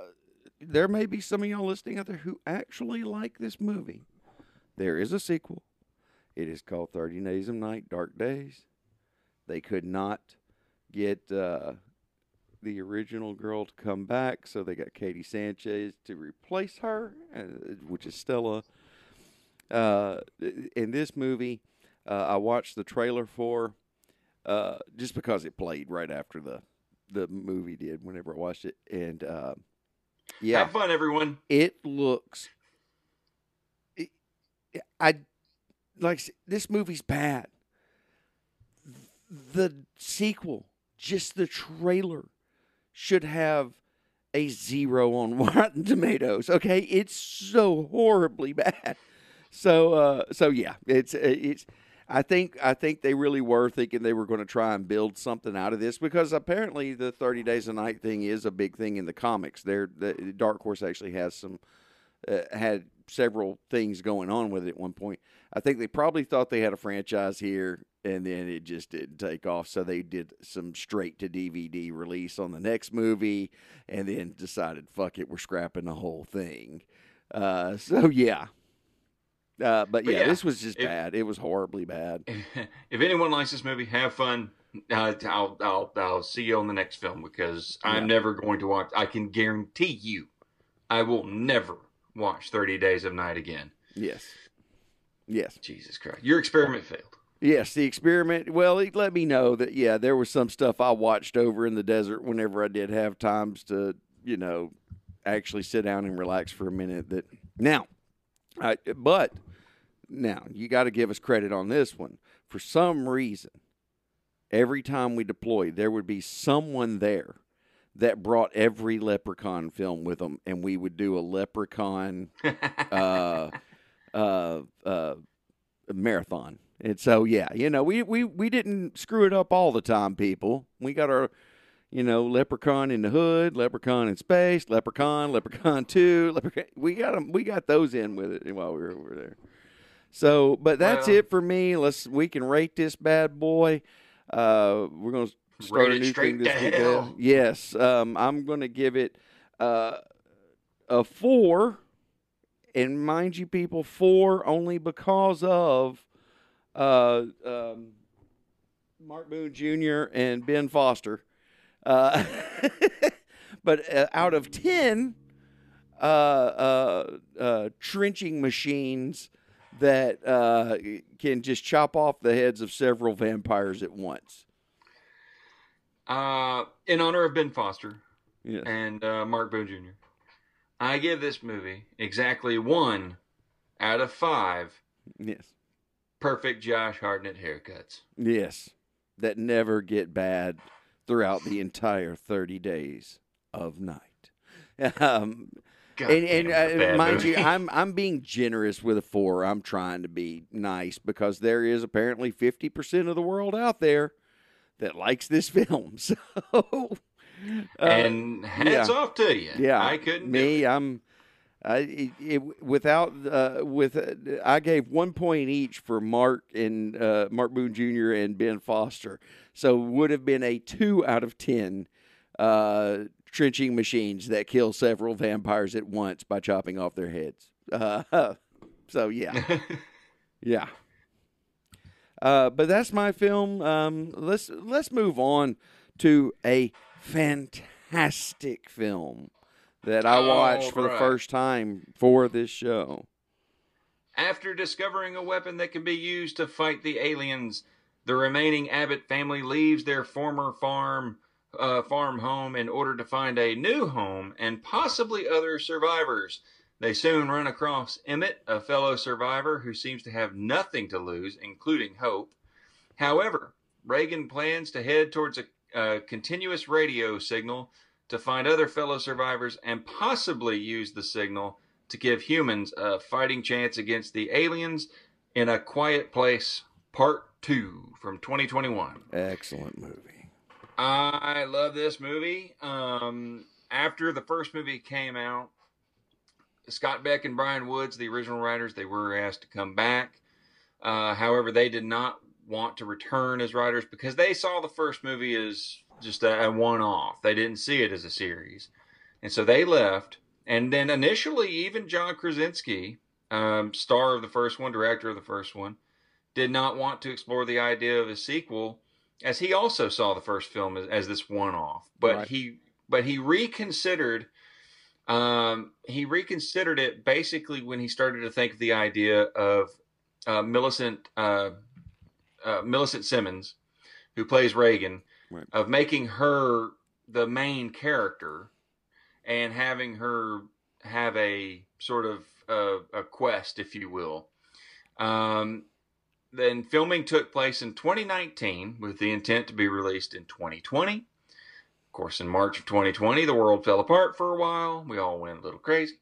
there may be some of y'all listening out there who actually like this movie. There is a sequel. It is called Thirty Days of Night, Dark Days. They could not get uh, the original girl to come back, so they got Kiele Sanchez to replace her, uh, which is Stella. Uh, in this movie, uh, I watched the trailer for uh, just because it played right after the the movie did. Whenever I watched it, and uh, yeah, Have fun, everyone. it looks. It, I like this movie's bad. The sequel, just the trailer, should have a zero on <laughs> Rotten Tomatoes. Okay, it's so horribly bad. So, uh, so yeah, it's it's. I think I think they really were thinking they were going to try and build something out of this because apparently the Thirty Days a Night thing is a big thing in the comics. There, the Dark Horse actually has some uh, had several things going on with it at one point. I think they probably thought they had a franchise here, and then it just didn't take off. So they did some straight to DVD release on the next movie, and then decided, fuck it, we're scrapping the whole thing. Uh, so yeah. Uh, but, But yeah, yeah, this was just if- bad. It was horribly bad. <laughs> if anyone likes this movie, have fun. Uh, I'll, I'll I'll see you on the next film because I'm Yeah. never going to watch. I can guarantee you, I will never watch Thirty Days of Night again. Yes. Yes. Jesus Christ, your experiment failed. Yes, the experiment. Well, it let me know that yeah, there was some stuff I watched over in the desert whenever I did have times to, you know, actually sit down and relax for a minute. That now, I, but now you got to give us credit on this one. For some reason, every time we deployed, there would be someone there that brought every Leprechaun film with them, and we would do a Leprechaun <laughs> uh, uh, uh, marathon. And so, yeah, you know, we, we, we didn't screw it up all the time, people. We got our, you know, Leprechaun in the Hood, Leprechaun in Space, Leprechaun, Leprechaun 2, Leprechaun. We got 'em- we got those in with it while we were over there. So, but that's it for me. Let's we can rate this bad boy. Uh, we're gonna start Rate a new thing this week. Yes, um, I'm gonna give it uh, a four and mind you, people, four only because of uh, um, Mark Boone Jr. and Ben Foster. Uh, <laughs> but uh, out of ten uh, uh, uh, trenching machines that uh, can just chop off the heads of several vampires at once. uh, in honor of Ben Foster Yeah. and uh, Mark Boone Jr., I give this movie exactly one out of five Yes. perfect Josh Hartnett haircuts. Yes. That never get bad throughout the entire 30 days of night. <laughs> Um, God and and damn, it's a uh, mind you. I'm I'm being generous with a four. I'm trying to be nice because there is apparently 50% of the world out there that likes this <laughs> film. So, uh, and hats yeah. off to you. yeah, I couldn't. Me. I'm. I it, it, without uh, with uh, I gave one point each for Mark and uh, Mark Boone Jr. and Ben Foster, so would have been a two out of ten uh, trenching machines that kill several vampires at once by chopping off their heads. Uh, <laughs> so yeah, <laughs> yeah. Uh, but that's my film. Um, let's let's move on to a fantastic film that I watched for the first time for this show. After discovering a weapon that can be used to fight the aliens, the remaining Abbott family leaves their former farm uh, farm home in order to find a new home and possibly other survivors. They soon run across Emmett, a fellow survivor who seems to have nothing to lose, including hope. However, Regan plans to head towards a, a continuous radio signal to find other fellow survivors and possibly use the signal to give humans a fighting chance against the aliens in a quiet place part 2 from 2021 Excellent movie. I love this movie. Um, after the first movie came out scott beck and bryan woods the original writers they were asked to come back. Uh, however they did not want to return as writers because they saw the first movie as just a, a one-off. They didn't see it as a series. And so they left. And then initially, even John Krasinski, um, star of the first one, director of the first one, did not want to explore the idea of a sequel as he also saw the first film as, as this one-off, but Right. he but he reconsidered. Um, he reconsidered it basically when he started to think of the idea of uh, Millicent uh, uh, Millicent Simmonds, who plays Regan, Right. of making her the main character and having her have a sort of uh, a quest, if you will. Um, then filming took place in 2019 with the intent to be released in 2020. Of course, in March of 2020, the world fell apart for a while. We all went a little crazy.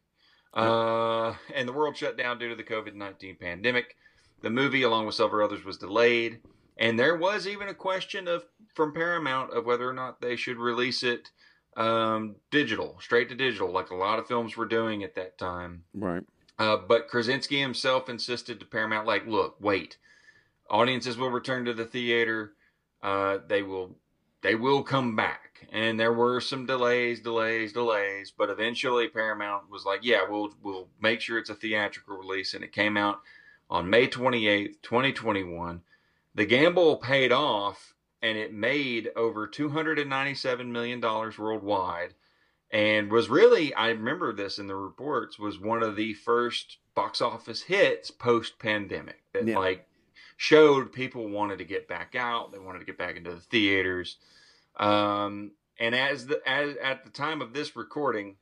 Uh, and the world shut down due to the COVID 19 pandemic. The movie, along with several others, was delayed. And there was even a question of from Paramount of whether or not they should release it um, digital, straight to digital, like a lot of films were doing at that time. Right. Uh, but Krasinski himself insisted to Paramount, like, look, wait, audiences will return to the theater. Uh, they will, they will come back, and there were some delays, delays, delays. But eventually, Paramount was like, yeah, we'll, we'll make sure it's a theatrical release, and it came out on May twenty eighth, twenty twenty one. The gamble paid off, and it made over two hundred and ninety seven million dollars worldwide and was really I remember this in the reports was one of the first box office hits post pandemic that Yeah. like showed people wanted to get back out they wanted to get back into the theaters um, and as the as at the time of this recording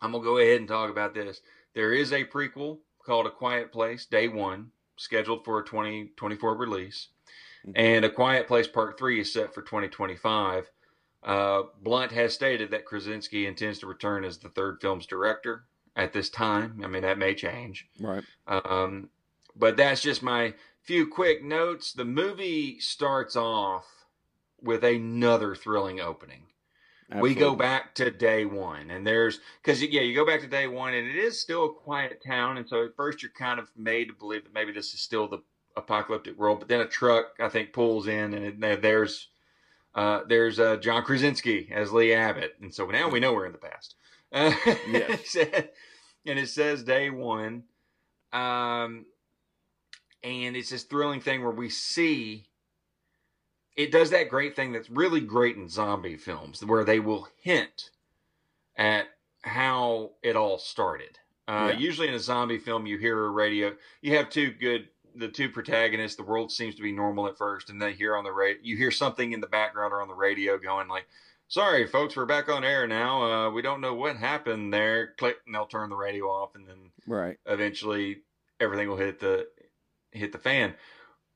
I'm gonna go ahead and talk about this there is a prequel called A Quiet Place Day One scheduled for a 2024 release Mhm. and A Quiet Place Part Three is set for 2025 uh, Blunt has stated that Krasinski intends to return as the third film's director at this time. I mean, that may change. Right. Um, but that's just my few quick notes. The movie starts off with another thrilling opening. We go back to day one, and there's because yeah, you go back to day one, and it is still a quiet town. And so at first, you're kind of made to believe that maybe this is still the apocalyptic world. But then a truck, I think, pulls in, and it, there's uh, there's uh, John Krasinski as Lee Abbott, and so now we know we're in the past. Uh, <laughs> Yes. and it says day one, um, and it's this thrilling thing where we see it does that great thing that's really great in zombie films where they will hint at how it all started. Uh, Yeah. Usually in a zombie film, you hear a radio, you have two good, the two protagonists, the world seems to be normal at first, and they hear on the radio, you hear something in the background or on the radio going like, sorry, folks, we're back on air now. Uh, we don't know what happened there. Click, and they'll turn the radio off, and then Right. eventually everything will hit the hit the fan.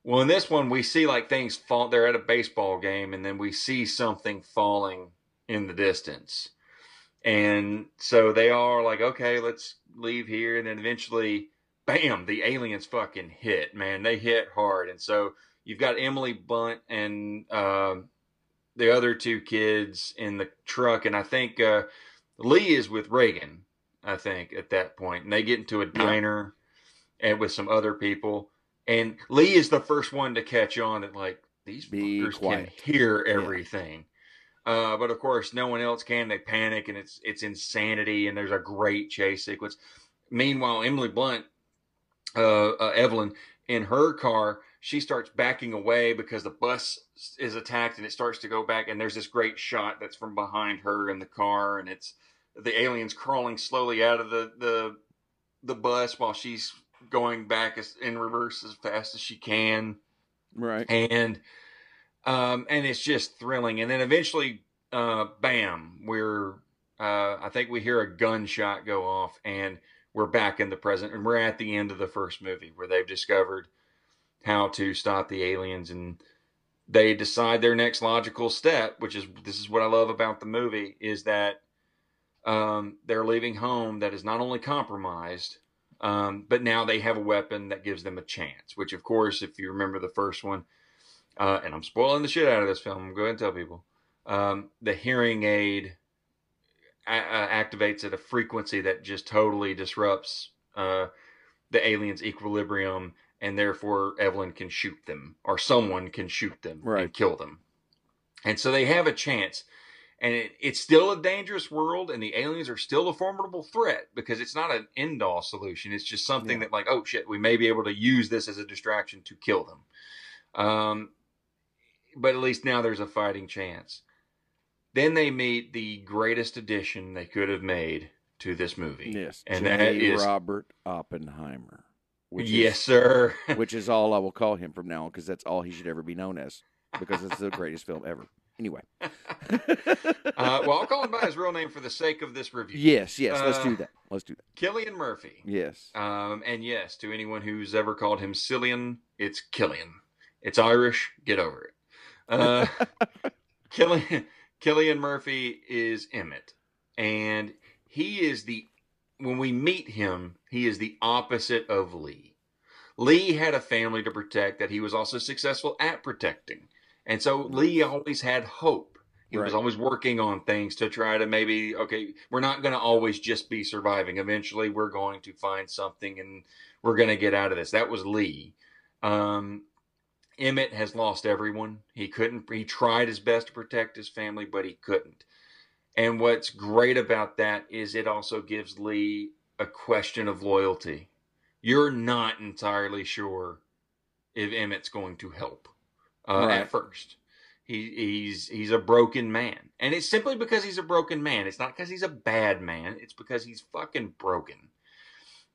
Well, in this one, we see like things fall. They're at a baseball game, and then we see something falling in the distance, and so they are like, "Okay, let's leave here." And then eventually, bam! The aliens fucking hit. Man, they hit hard, and so you've got Emily Blunt and um the other two kids in the truck, and I think uh, Lee is with Regan. I think at that point. point, and they get into a diner and with some other people, and Lee is the first one to catch on that like these Be fuckers quiet. can hear everything. Uh, but of course, no one else can. They panic, and it's it's insanity. And there's a great chase sequence. Meanwhile, Emily Blunt, uh, uh, Evelyn, in her car, she starts backing away because the bus is attacked, and it starts to go back. And there's this great shot that's from behind her in the car, and it's the aliens crawling slowly out of the the the bus while she's going back as, in reverse as fast as she can Right. and um and it's just thrilling and then eventually uh bam we're uh i think we hear a gunshot go off and we're back in the present and we're at the end of the first movie where they've discovered how to stop the aliens and they decide their next logical step which is this is what i love about the movie is that um they're leaving home that is not only compromised um, but now they have a weapon that gives them a chance. Which, of course, if you remember the first one, uh, and I'm spoiling the shit out of this film. I'm going to tell people um, the hearing aid a- uh, activates at a frequency that just totally disrupts uh, the aliens' equilibrium, and therefore Evelyn can shoot them, or someone can shoot them Right. and kill them. And so they have a chance. And it, it's still a dangerous world, and the aliens are still a formidable threat because it's not an end all solution. It's just something Yeah. that, like, oh shit, we may be able to use this as a distraction to kill them. Um, but at least now there's a fighting chance. Then they meet the greatest addition they could have made to this movie. Yes, and J. that is Robert Oppenheimer. Which yes, is, sir. <laughs> which is all I will call him from now on because that's all he should ever be known as because it's the greatest film ever. Anyway. <laughs> uh, well, I'll call him by his real name for the sake of this review. Yes, yes. let's Uh, do that. Let's do that. Killian Murphy. Yes. Um, and yes, to anyone who's ever called him Cillian, it's Killian. It's Irish. Get over it. Uh, <laughs> Killian, Killian Murphy is Emmett, and he is the. When we meet him, he is the opposite of Lee. Lee had a family to protect that he was also successful at protecting, and so Lee always had hope. He was always working on things to try to maybe okay, we're not going to always just be surviving. Eventually, we're going to find something and we're going to get out of this. That was Lee. Um, Emmett has lost everyone. He couldn't. He tried his best to protect his family, but he couldn't. And what's great about that is it also gives Lee a question of loyalty. You're not entirely sure if Emmett's going to help uh, Right. at first. He, he's he's a broken man, and it's simply because he's a broken man. It's not because he's a bad man. It's because he's fucking broken.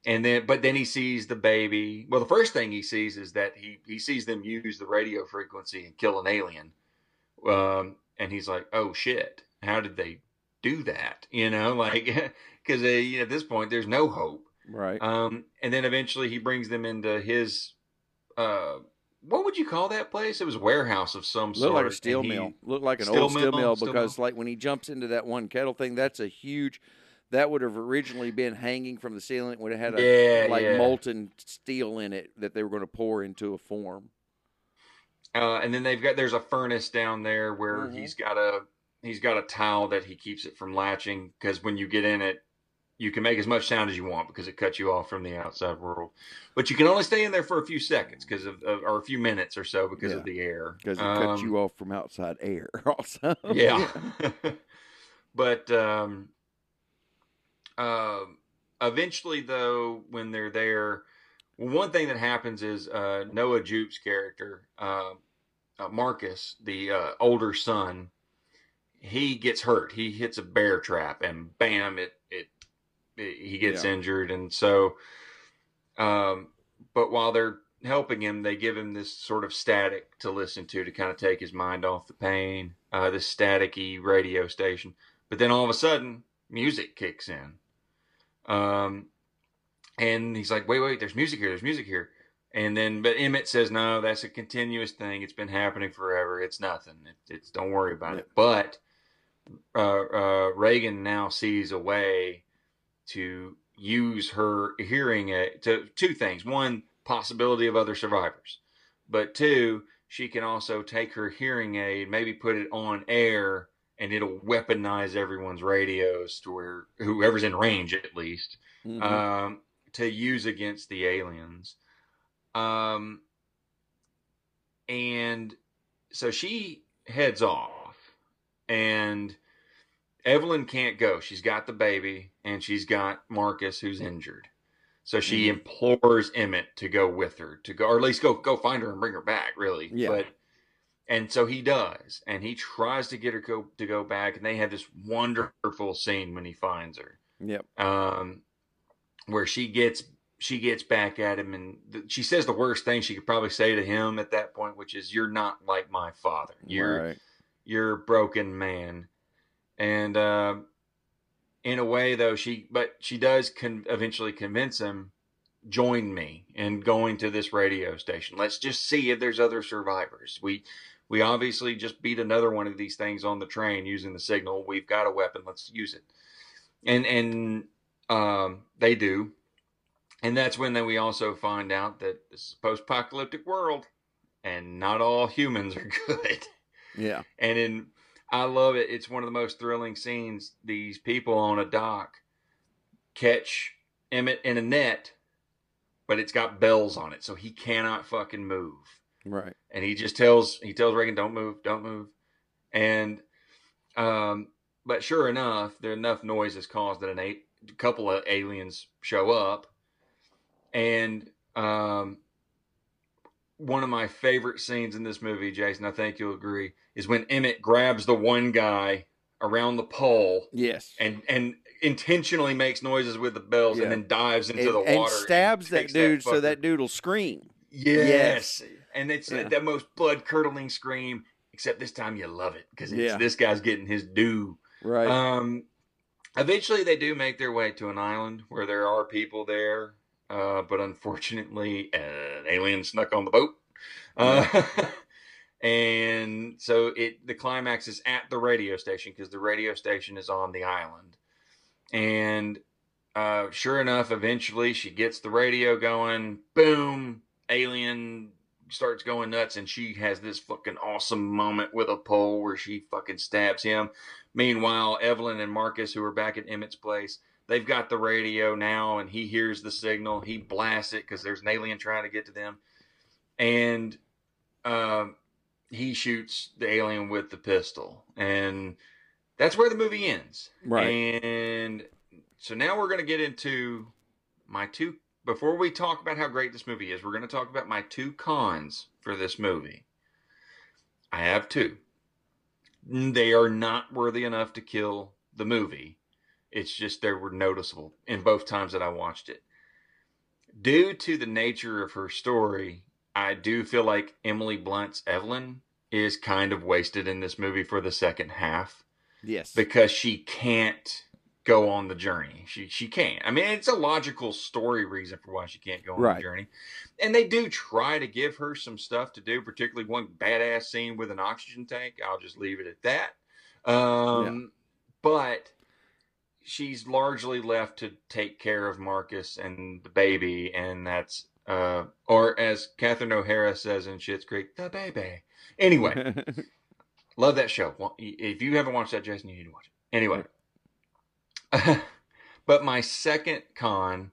And then, but then he sees the baby. Well, the first thing he sees is that he he sees them use the radio frequency and kill an alien. Um, and he's like, "Oh shit! How did they do that?" You know, like <laughs> because know, at this point, there's no hope. Right. Um, and then eventually he brings them into his, uh, what would you call that place? It was a warehouse of some sort. Looked like a steel he- mill. Looked like an Steel old steel mill, mill steel because, like, when he jumps into that one kettle thing, that's a huge. That would have originally been hanging from the ceiling. It would have had a Yeah, like yeah. molten steel in it that they were going to pour into a form. Uh, and then they've got there's a furnace down there where Mhm. he's got a he's got a towel that he keeps it from latching because when you get in it, you can make as much sound as you want because it cuts you off from the outside world. But you can only stay in there for a few seconds because of, or a few minutes or so because Yeah. of the air. Because it cuts Um, you off from outside air, <laughs> also. yeah. <laughs> <laughs> but um, um, eventually, though, when they're there, one thing that happens is uh, Noah Jupe's character, uh, uh, Marcus, the uh, older son, he gets hurt. He hits a bear trap, and bam! It, it he gets Yeah. injured, and so. Um, but while they're helping him, they give him this sort of static to listen to to kind of take his mind off the pain. Uh, this staticky radio station, but then all of a sudden, music kicks in. Um, and he's like, "Wait, wait, there's music here. There's music here." And then, but Emmett says, "No, that's a continuous thing. It's been happening forever. It's nothing. It, it's don't worry about Yeah. it." But uh, uh, Regan now sees a way to use her hearing aid to two things: one, possibility of other survivors, but two, she can also take her hearing aid, maybe put it on air, and it'll weaponize everyone's radios to where whoever's in range, at least, Mhm. um, to use against the aliens. Um, and so she heads off, and Evelyn can't go. She's got the baby, and she's got Marcus, who's injured. So she Mhm. implores Emmett to go with her, to go, or at least go go find her and bring her back. Really, Yeah. But and so he does, and he tries to get her go to go back, and they have this wonderful scene when he finds her Yep. um, where she gets she gets back at him and th- she says the worst thing she could probably say to him at that point, which is "You're not like my father. You're right. you're a broken man." And uh, in a way, though, she but she does con- eventually convince him, "Join me in going to this radio station. Let's just see if there's other survivors. We." We obviously just beat another one of these things on the train using the signal. We've got a weapon. Let's use it and and um, they do, and that's when then we also find out that this is a post-apocalyptic world, and not all humans are <laughs> good. Yeah. And in I love it. It's one of the most thrilling scenes. These people on a dock catch Emmett in a net, but it's got bells on it, so he cannot fucking move Right. and he just tells he tells Regan, "Don't move, don't move," and um, but sure enough, there enough noise is caused that an a couple of aliens show up, and um, one of my favorite scenes in this movie, Jason, I think you'll agree, is when Emmett grabs the one guy around the pole Yes. and and intentionally makes noises with the bells Yeah. and then dives into and, the water and stabs that takes dude so that dude will scream. Yes. And it's Yeah. the most blood curdling scream, except this time you love it because Yeah. this guy's getting his due. Right. Um, eventually, they do make their way to an island where there are people there, uh, but unfortunately, <laughs> an alien snuck on the boat. Uh, <laughs> and so it the climax is at the radio station because the radio station is on the island. And uh, sure enough, eventually she gets the radio going. Boom! Alien starts going nuts, and she has this fucking awesome moment with a pole where she fucking stabs him. Meanwhile, Evelyn and Marcus, who are back at Emmett's place, they've got the radio now, and he hears the signal. He blasts it because there's an alien trying to get to them, and um, he shoots the alien with the pistol, and that's where the movie ends. Right. And so now we're going to get into my two. Before we talk about how great this movie is, we're going to talk about my two cons for this movie. I have two. They are not worthy enough to kill the movie. It's just they were noticeable in both times that I watched it. Due to the nature of her story, I do feel like Emily Blunt's Evelyn is kind of wasted in this movie for the second half yes. because she can't go on the journey. She she can't. I mean, it's a logical story reason for why she can't go on Right. the journey. And they do try to give her some stuff to do, particularly one badass scene with an oxygen tank. I'll just leave it at that. Um, But she's largely left to take care of Marcus and the baby, and that's uh, or as Catherine O'Hara says in Schitt's Creek, the baby. Anyway, <laughs> Love that show. If you haven't watched that, Jason, you need to watch it. Anyway, <laughs> but my second con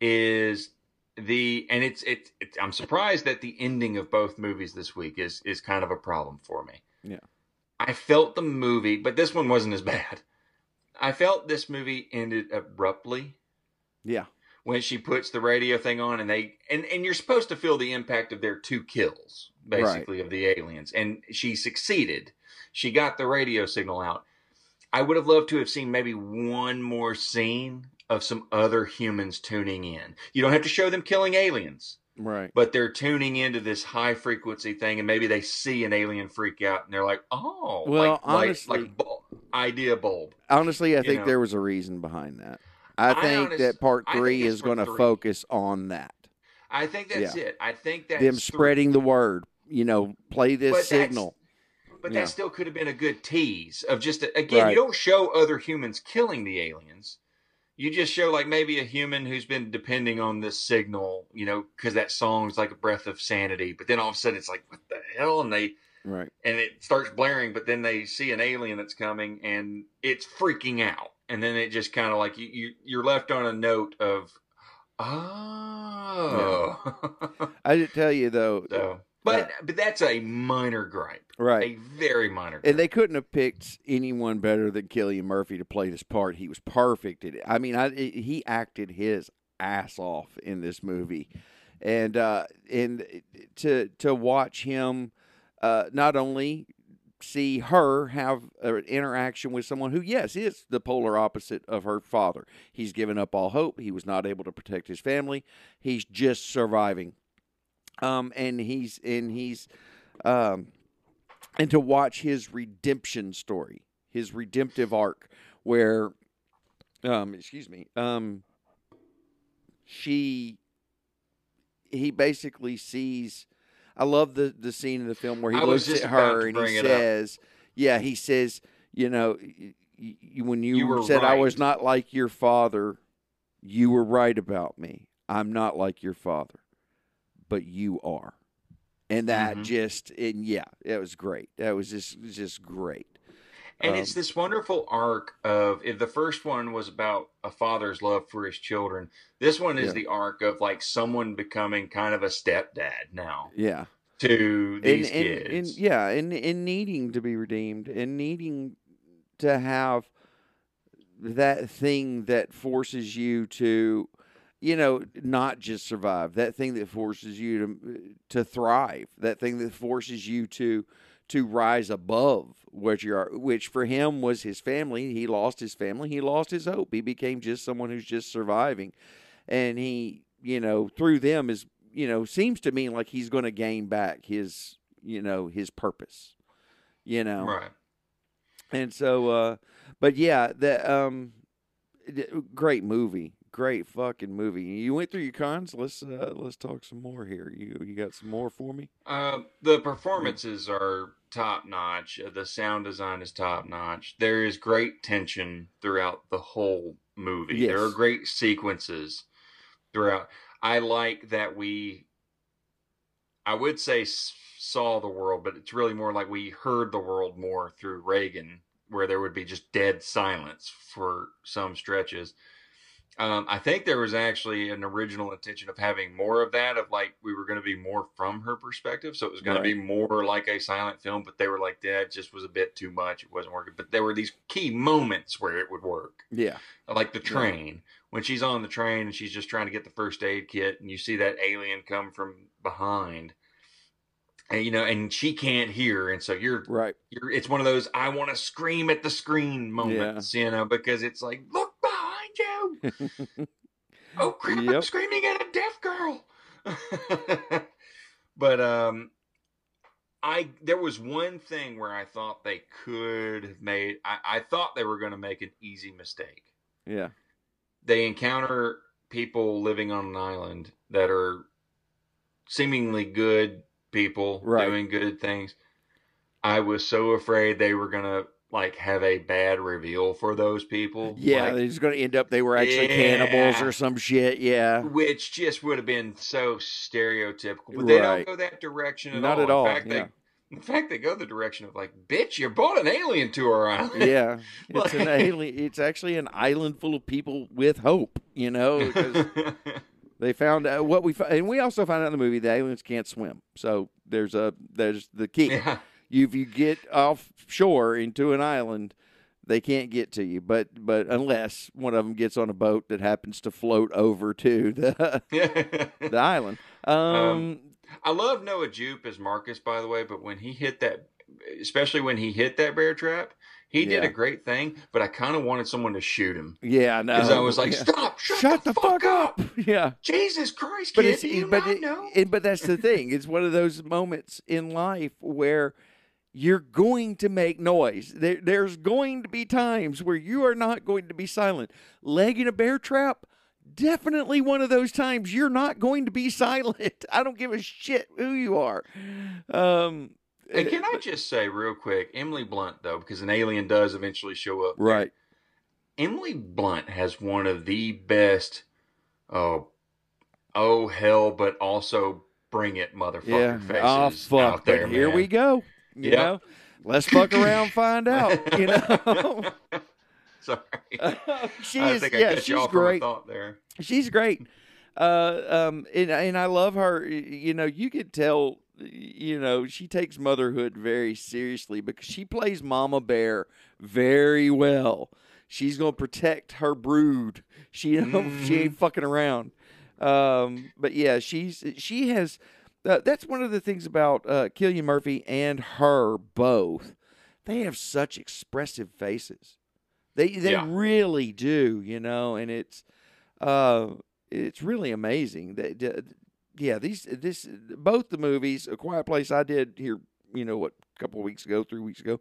is the and it's it, it. I'm surprised that the ending of both movies this week is is kind of a problem for me. Yeah. I felt the movie, but this one wasn't as bad. I felt this movie ended abruptly. Yeah. when she puts the radio thing on and they and and you're supposed to feel the impact of their two kills basically of the aliens. And she succeeded. She got the radio signal out. I would have loved to have seen maybe one more scene of some other humans tuning in. You don't have to show them killing aliens Right. but they're tuning into this high frequency thing and maybe they see an alien freak out and they're like oh Well, like, honestly- like, like bulb, idea bulb Honestly, I think know. there was a reason behind that. I I think honest- that part three is going to focus on that. i think that's it i think that Them three. spreading the word. You know, play this But signal. But Yeah. that still could have been a good tease of just a, again, Right. you don't show other humans killing the aliens. You just show like maybe a human who's been depending on this signal, you know, because that song's like a breath of sanity. But then all of a sudden it's like, what the hell? And they Right. and it starts blaring, but then they see an alien that's coming and it's freaking out. And then it just kind of like you, you you're left on a note of, oh. <laughs> I did tell you though. so, but but that's a minor gripe, right. a very minor. Gripe. And they couldn't have picked anyone better than Killian Murphy to play this part. He was perfect at it. I mean, I, he acted his ass off in this movie, and uh, and to to watch him uh, not only see her have an interaction with someone who, yes, is the polar opposite of her father. He's given up all hope. He was not able to protect his family. He's just surviving. Um, and he's and he's um, and to watch his redemption story, his redemptive arc, where, um, excuse me, um, she, he basically sees. I love the the scene in the film where he I looks at her and he up. says, "Yeah," he says, "You know, y- y- when you, You said I was not like your father, you were right about me. I'm not like your father, but you are." And that Mhm. just and yeah, it was great. That was just just great. And Um, it's this wonderful arc of if the first one was about a father's love for his children, this one is Yeah. the arc of like someone becoming kind of a stepdad now Yeah. to and, these and, kids. and yeah, and and needing to be redeemed and needing to have that thing that forces you to you know, not just survive. That thing that forces you to to thrive. That thing that forces you to to rise above what you are. Which for him was his family. He lost his family. He lost his hope. He became just someone who's just surviving, and he, you know, through them is, you know, seems to me like he's going to gain back his, you know, his purpose. You know, Right. and so, uh, but yeah, that um, great movie, great fucking movie. You went through your cons. Let's uh, let's talk some more here. You you got some more for me? Uh, the performances are top notch. Uh, The sound design is top notch. There is great tension throughout the whole movie. There are great sequences throughout. I like that we, I would say, saw the world, but it's really more like we heard the world more through Regan, where there would be just dead silence for some stretches. Um, I think there was actually an original intention of having more of that, of like we were going to be more from her perspective. So it was going Right. to be more like a silent film, but they were like, that just was a bit too much. It wasn't working. But there were these key moments where it would work, Yeah, like the train. When she's on the train and she's just trying to get the first aid kit, and you see that alien come from behind. And you know, and she can't hear, and so you're right. you're it's one of those I want to scream at the screen moments, you know, because it's like, look <laughs> oh crap, I'm screaming at a deaf girl. <laughs> but um I there was one thing where I thought they could have made I, I thought they were gonna make an easy mistake. Yeah, They encounter people living on an island that are seemingly good people Right. doing good things. I was so afraid they were gonna like have a bad reveal for those people. yeah. like, they're just going to end up. They were actually cannibals or some shit. Yeah, which just would have been so stereotypical. But they don't go that direction at Not all. at all, In fact, yeah. they in fact they go the direction of like, bitch, you brought an alien to our island. yeah. <laughs> It's an alien. It's actually an island full of people with hope. You know, <laughs> they found out what we and we also found out in the movie the aliens can't swim. So there's a there's the key. yeah. If you get offshore into an island, they can't get to you. But but unless one of them gets on a boat that happens to float over to the <laughs> the island. Um, I love Noah Jupe as Marcus, by the way, but when he hit that, especially when he hit that bear trap, he did a great thing. But I kind of wanted someone to shoot him yeah, no. because I was like, yeah. "Stop! Shut, Shut the, fuck, up. <laughs> Yeah. Jesus Christ, But kid! it's do you but not it, know? it- but that's the thing. It's one of those moments in life where you're going to make noise. There, there's going to be times where you are not going to be silent. Legging a bear trap, definitely one of those times you're not going to be <laughs> silent. I don't give a shit who you are. Um, And can I just say real quick, Emily Blunt though, because an alien does eventually show up. there. right? Emily Blunt has one of the best, oh, oh hell, but also bring it motherfucker Yeah. faces Oh fuck! out there. here we go. You Yep. know, let's fuck around, find out. You know, <laughs> Sorry, <laughs> she I is. think I Yeah, she's great. thought there. She's great. Uh, um, and and I love her. You know, you could tell. You know, she takes motherhood very seriously because she plays Mama Bear very well. She's gonna protect her brood. She you <laughs> know she ain't fucking around. Um, but yeah, she's she has. Uh, that's one of the things about uh, Killian Murphy and her both. They have such expressive faces. They they Yeah. really do, you know, and it's uh it's really amazing. That yeah, these this both the movies, A Quiet Place I did here, you know, what a couple of weeks ago, 3 weeks ago.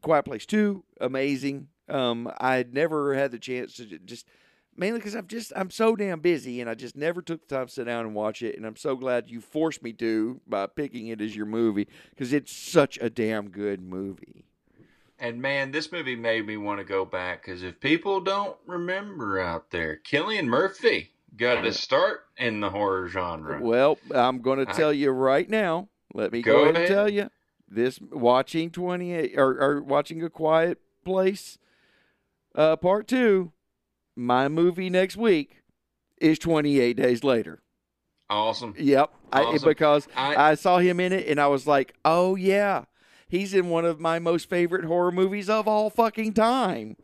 Quiet Place 2, amazing. Um I'd never had the chance to just mainly because I'm just I'm so damn busy and I just never took the time to sit down and watch it and I'm so glad you forced me to by picking it as your movie because it's such a damn good movie. And man, this movie made me want to go back because if people don't remember out there, Killian Murphy got to start in the horror genre. Well, I'm going to I- tell you right now. Let me go, Go ahead and tell you this: watching 28 or, or watching a Quiet Place, uh, part two. My movie next week is 28 days later. Awesome. Yep, I, because I, I saw him in it and I was like, oh yeah, he's in one of my most favorite horror movies of all fucking time.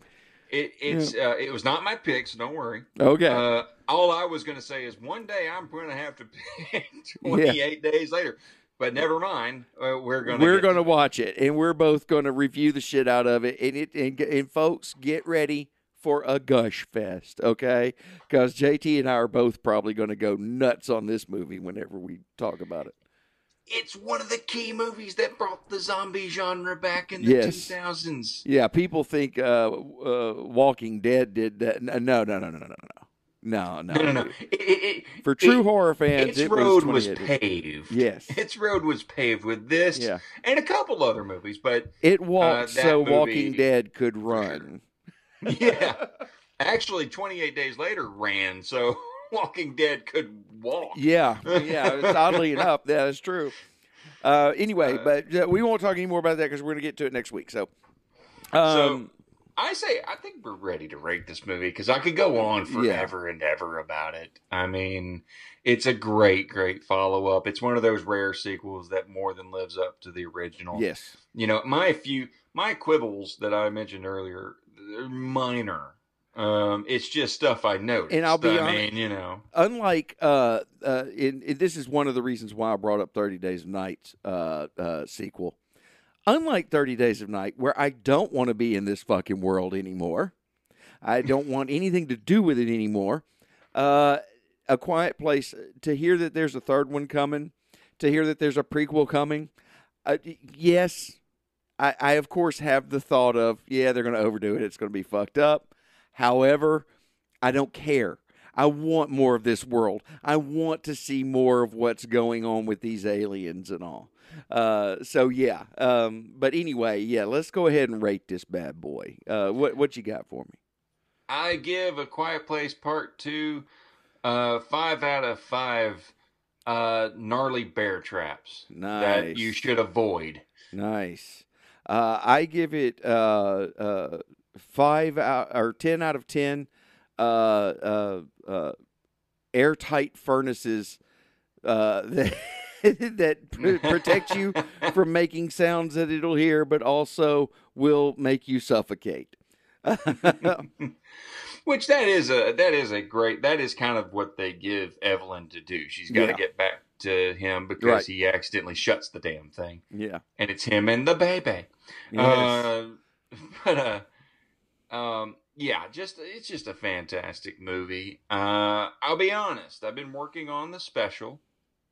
It it's uh, it was not my pick, so don't worry. Okay. Uh, all I was going to say is one day I'm going to have to <laughs> pick 28 days later, but never mind. Uh, we're going to we're going to watch it, and we're both going to review the shit out of it. And it and, and folks, get ready for a gush fest, okay? Because JT and I are both probably going to go nuts on this movie whenever we talk about it. It's one of the key movies that brought the zombie genre back in the yes. 2000s. Yeah, people think uh, uh, Walking Dead did that. No, no, no, no, no, no. No, no, no, no. no. It, it, For true it, horror fans, its it road was, was paved. Yes, its road was paved with this yeah. and a couple other movies, but it walked uh, so movie, Walking Dead could run yeah. <laughs> Actually, 28 days later ran, so <laughs> Walking Dead could walk. Yeah, yeah. <laughs> It's oddly enough, that is true. Uh, anyway, Uh, but uh, we won't talk any more about that because we're going to get to it next week. So, So um, I say I think we're ready to rate this movie because I could go on forever and ever about it. I mean, it's a great, great follow up. It's one of those rare sequels that more than lives up to the original. yes, You know, my few my quibbles that I mentioned earlier, minor. Um, it's just stuff I noticed. And I'll be I honest- mean, you know, unlike uh, uh, in, in- this is one of the reasons why I brought up Thirty Days of Night uh, uh, sequel. Unlike Thirty Days of Night, where I don't want to be in this fucking world anymore, I don't <laughs> want anything to do with it anymore. Uh, a Quiet Place. To hear that there's a third one coming, to hear that there's a prequel coming. Uh, yes, I, I of course have the thought of yeah they're going to overdo it. It's going to be fucked up. However, I don't care. I want more of this world. I want to see more of what's going on with these aliens and all. Uh, so yeah. Um, but anyway, yeah. Let's go ahead and rate this bad boy. Uh, what what you got for me? I give A Quiet Place Part Two uh, five out of five uh, gnarly bear traps Nice. that you should avoid. Nice. Uh, I give it uh, uh, five out or ten out of ten. Uh, uh, uh, airtight furnaces uh, <laughs> that that pr- protect you <laughs> from making sounds that it'll hear, but also will make you suffocate. <laughs> Which that is a that is a great that is kind of what they give Evelyn to do. She's got to Yeah. get back to him because Right. he accidentally shuts the damn thing, yeah. and it's him and the baby. Yes. Uh, <laughs> but uh, um, yeah, just it's just a fantastic movie. Uh, I'll be honest, I've been working on the special,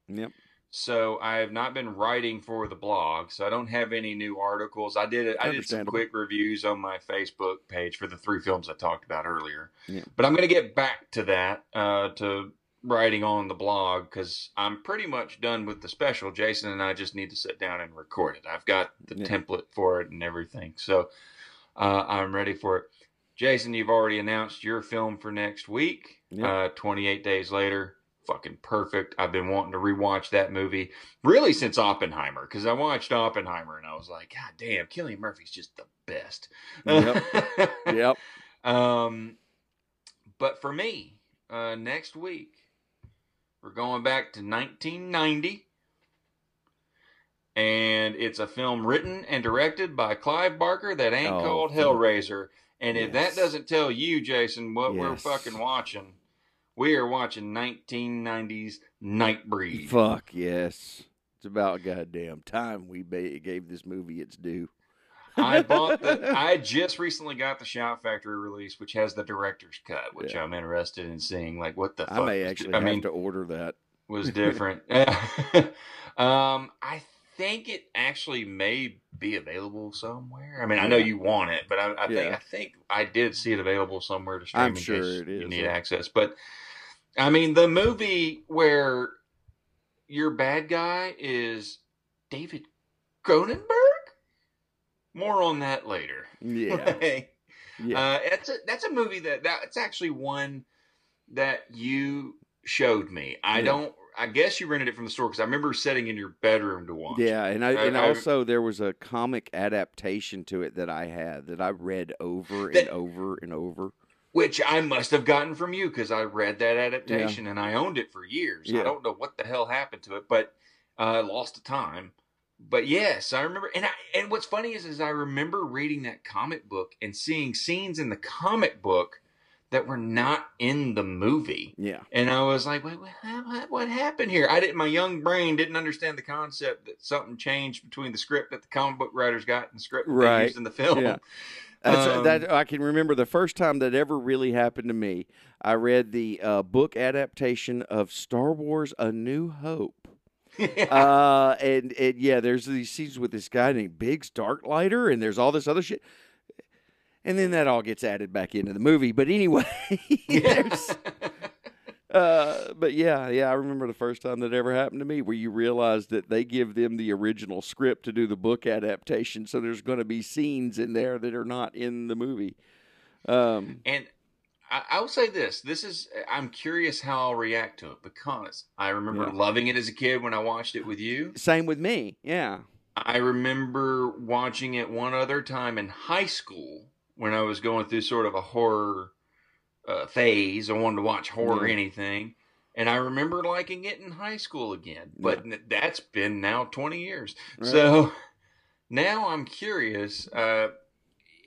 yep. so I have not been writing for the blog, so I don't have any new articles. I did I did some quick reviews on my Facebook page for the three films I talked about earlier. Yeah. But I'm going to get back to that uh, to writing on the blog because I'm pretty much done with the special. Jason and I just need to sit down and record it. I've got the Yeah. template for it and everything, so uh, I'm ready for it. Jason, you've already announced your film for next week. Yep. Uh, 28 days later, fucking perfect. I've been wanting to rewatch that movie really since Oppenheimer because I watched Oppenheimer and I was like, God damn, Cillian Murphy's just the best. Yep. <laughs> Yep. Um, but for me, uh, next week, we're going back to 1990. And it's a film written and directed by Clive Barker that ain't Oh, called. Hellraiser. And if that doesn't tell you, Jason, what we're fucking watching, we are watching 1990s Nightbreed. Fuck yes. It's about goddamn time we gave this movie its due. I bought the. <laughs> I just recently got the Shout Factory release, which has the director's cut, which Yeah. I'm interested in seeing. Like, what the fuck? I may actually I have mean, to order that. was <laughs> different. <laughs> um, I think it actually may be available somewhere. I mean, I know you want it, but I, I think Yeah. I think I did see it available somewhere to stream. I'm sure case it You need yeah. access, but I mean, the movie where your bad guy is David Cronenberg. More on that later. Yeah. <laughs> Yeah. Uh, it's a, that's a movie that that's actually one that you showed me. I Yeah. don't. I guess you rented it from the store because I remember sitting in your bedroom to watch. Yeah, and I, I- and I- also there was a comic adaptation to it that I had that I read over That- and over and over. which I must have gotten from you because I read that adaptation and I owned it for years. Yeah. I don't know what the hell happened to it, but uh, lost the time. But yes, I remember, and I, and what's funny is, is I remember reading that comic book and seeing scenes in the comic book that were not in the movie. Yeah. And I was like, wait, what, what, happened here? I didn't, my young brain didn't understand the concept that something changed between the script that the comic book writers got and the script that they Right. used in the film. Yeah. That's, Um, that I can remember the first time that ever really happened to me. I read the uh, book adaptation of Star Wars: A New Hope. <laughs> uh, and, and yeah, there's these scenes with this guy named Biggs Darklighter, and there's all this other shit. And then that all gets added back into the movie. But anyway, <laughs> there's, <laughs> uh, but yeah, yeah, I remember the first time that ever happened to me where you realize that they give them the original script to do the book adaptation. So there's going to be scenes in there that are not in the movie. Um, And I, I will say this: this is I'm curious how I'll react to it because I remember Yeah. loving it as a kid when I watched it with you. same with me. Yeah. I remember watching it one other time in high school when I was going through sort of a horror uh, phase. I wanted to watch horror Yeah. anything. And I remember liking it in high school again, but n that's been now 20 years. Right. So <laughs> now I'm curious uh,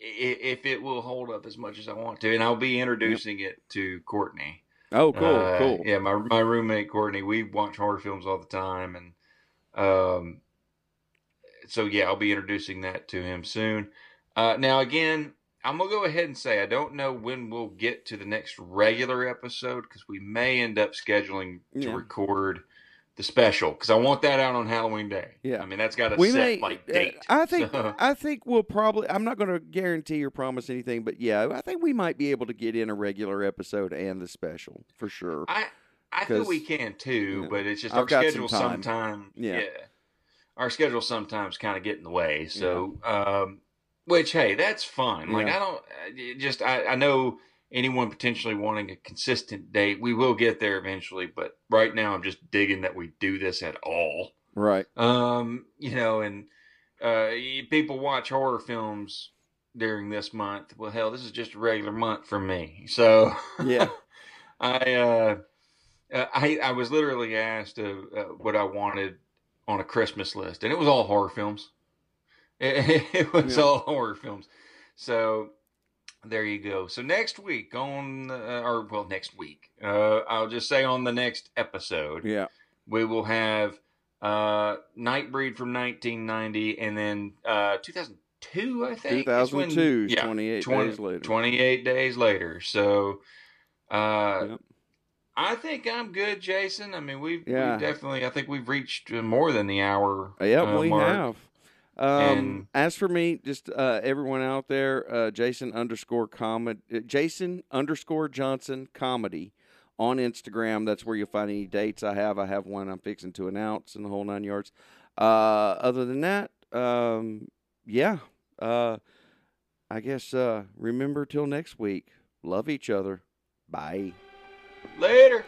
if it will hold up as much as I want to. And I'll be introducing it to Courtney. Oh, cool, Uh, cool. Yeah, my my roommate Courtney, we watch horror films all the time, and um, so yeah, I'll be introducing that to him soon. Uh, now again, I'm gonna go ahead and say I don't know when we'll get to the next regular episode because we may end up scheduling to Yeah. record the special because I want that out on Halloween Day. Yeah. I mean that's got a we set may. like uh, date. I think. <laughs> So- I think we'll probably. I'm not going to guarantee or promise anything, but yeah, I think we might be able to get in a regular episode and the special for sure. I I 'Cause, we can too, yeah, but it's just I've our got some schedule time. sometimes. Yeah. our schedule sometimes kind of get in the way. So, um, which hey, that's fine. Like Yeah. I don't uh, just I, I know anyone potentially wanting a consistent date, we will get there eventually. But right now, I'm just digging that we do this at all. Right. Um, you know, and uh, people watch horror films during this month. Well, hell, this is just a regular month for me. So Yeah. <laughs> I uh, uh, I I was literally asked uh, uh, what I wanted on a Christmas list, and it was all horror films. <laughs> It, it was Yeah. all horror films. So there you go. So next week on, uh, or well, next week, uh, I'll just say on the next episode, Yeah. we will have uh, Nightbreed from 1990, and then uh, 2002, I think. is when- 2002, yeah, 28 20 days later. 28 days later. So, uh, Yep. I think I'm good, Jason. I mean, we've, Yeah. we've definitely, I think we've reached more than the hour. Yeah, uh, we mark. have. Um, And- as for me, just uh, everyone out there, uh, Jason underscore comedy, Jason underscore Johnson comedy on Instagram. That's where you'll find any dates I have. I have one I'm fixing to announce in the whole nine yards. Uh, other than that, um, yeah. Uh, I guess uh, remember till next week. Love each other. Bye. Later.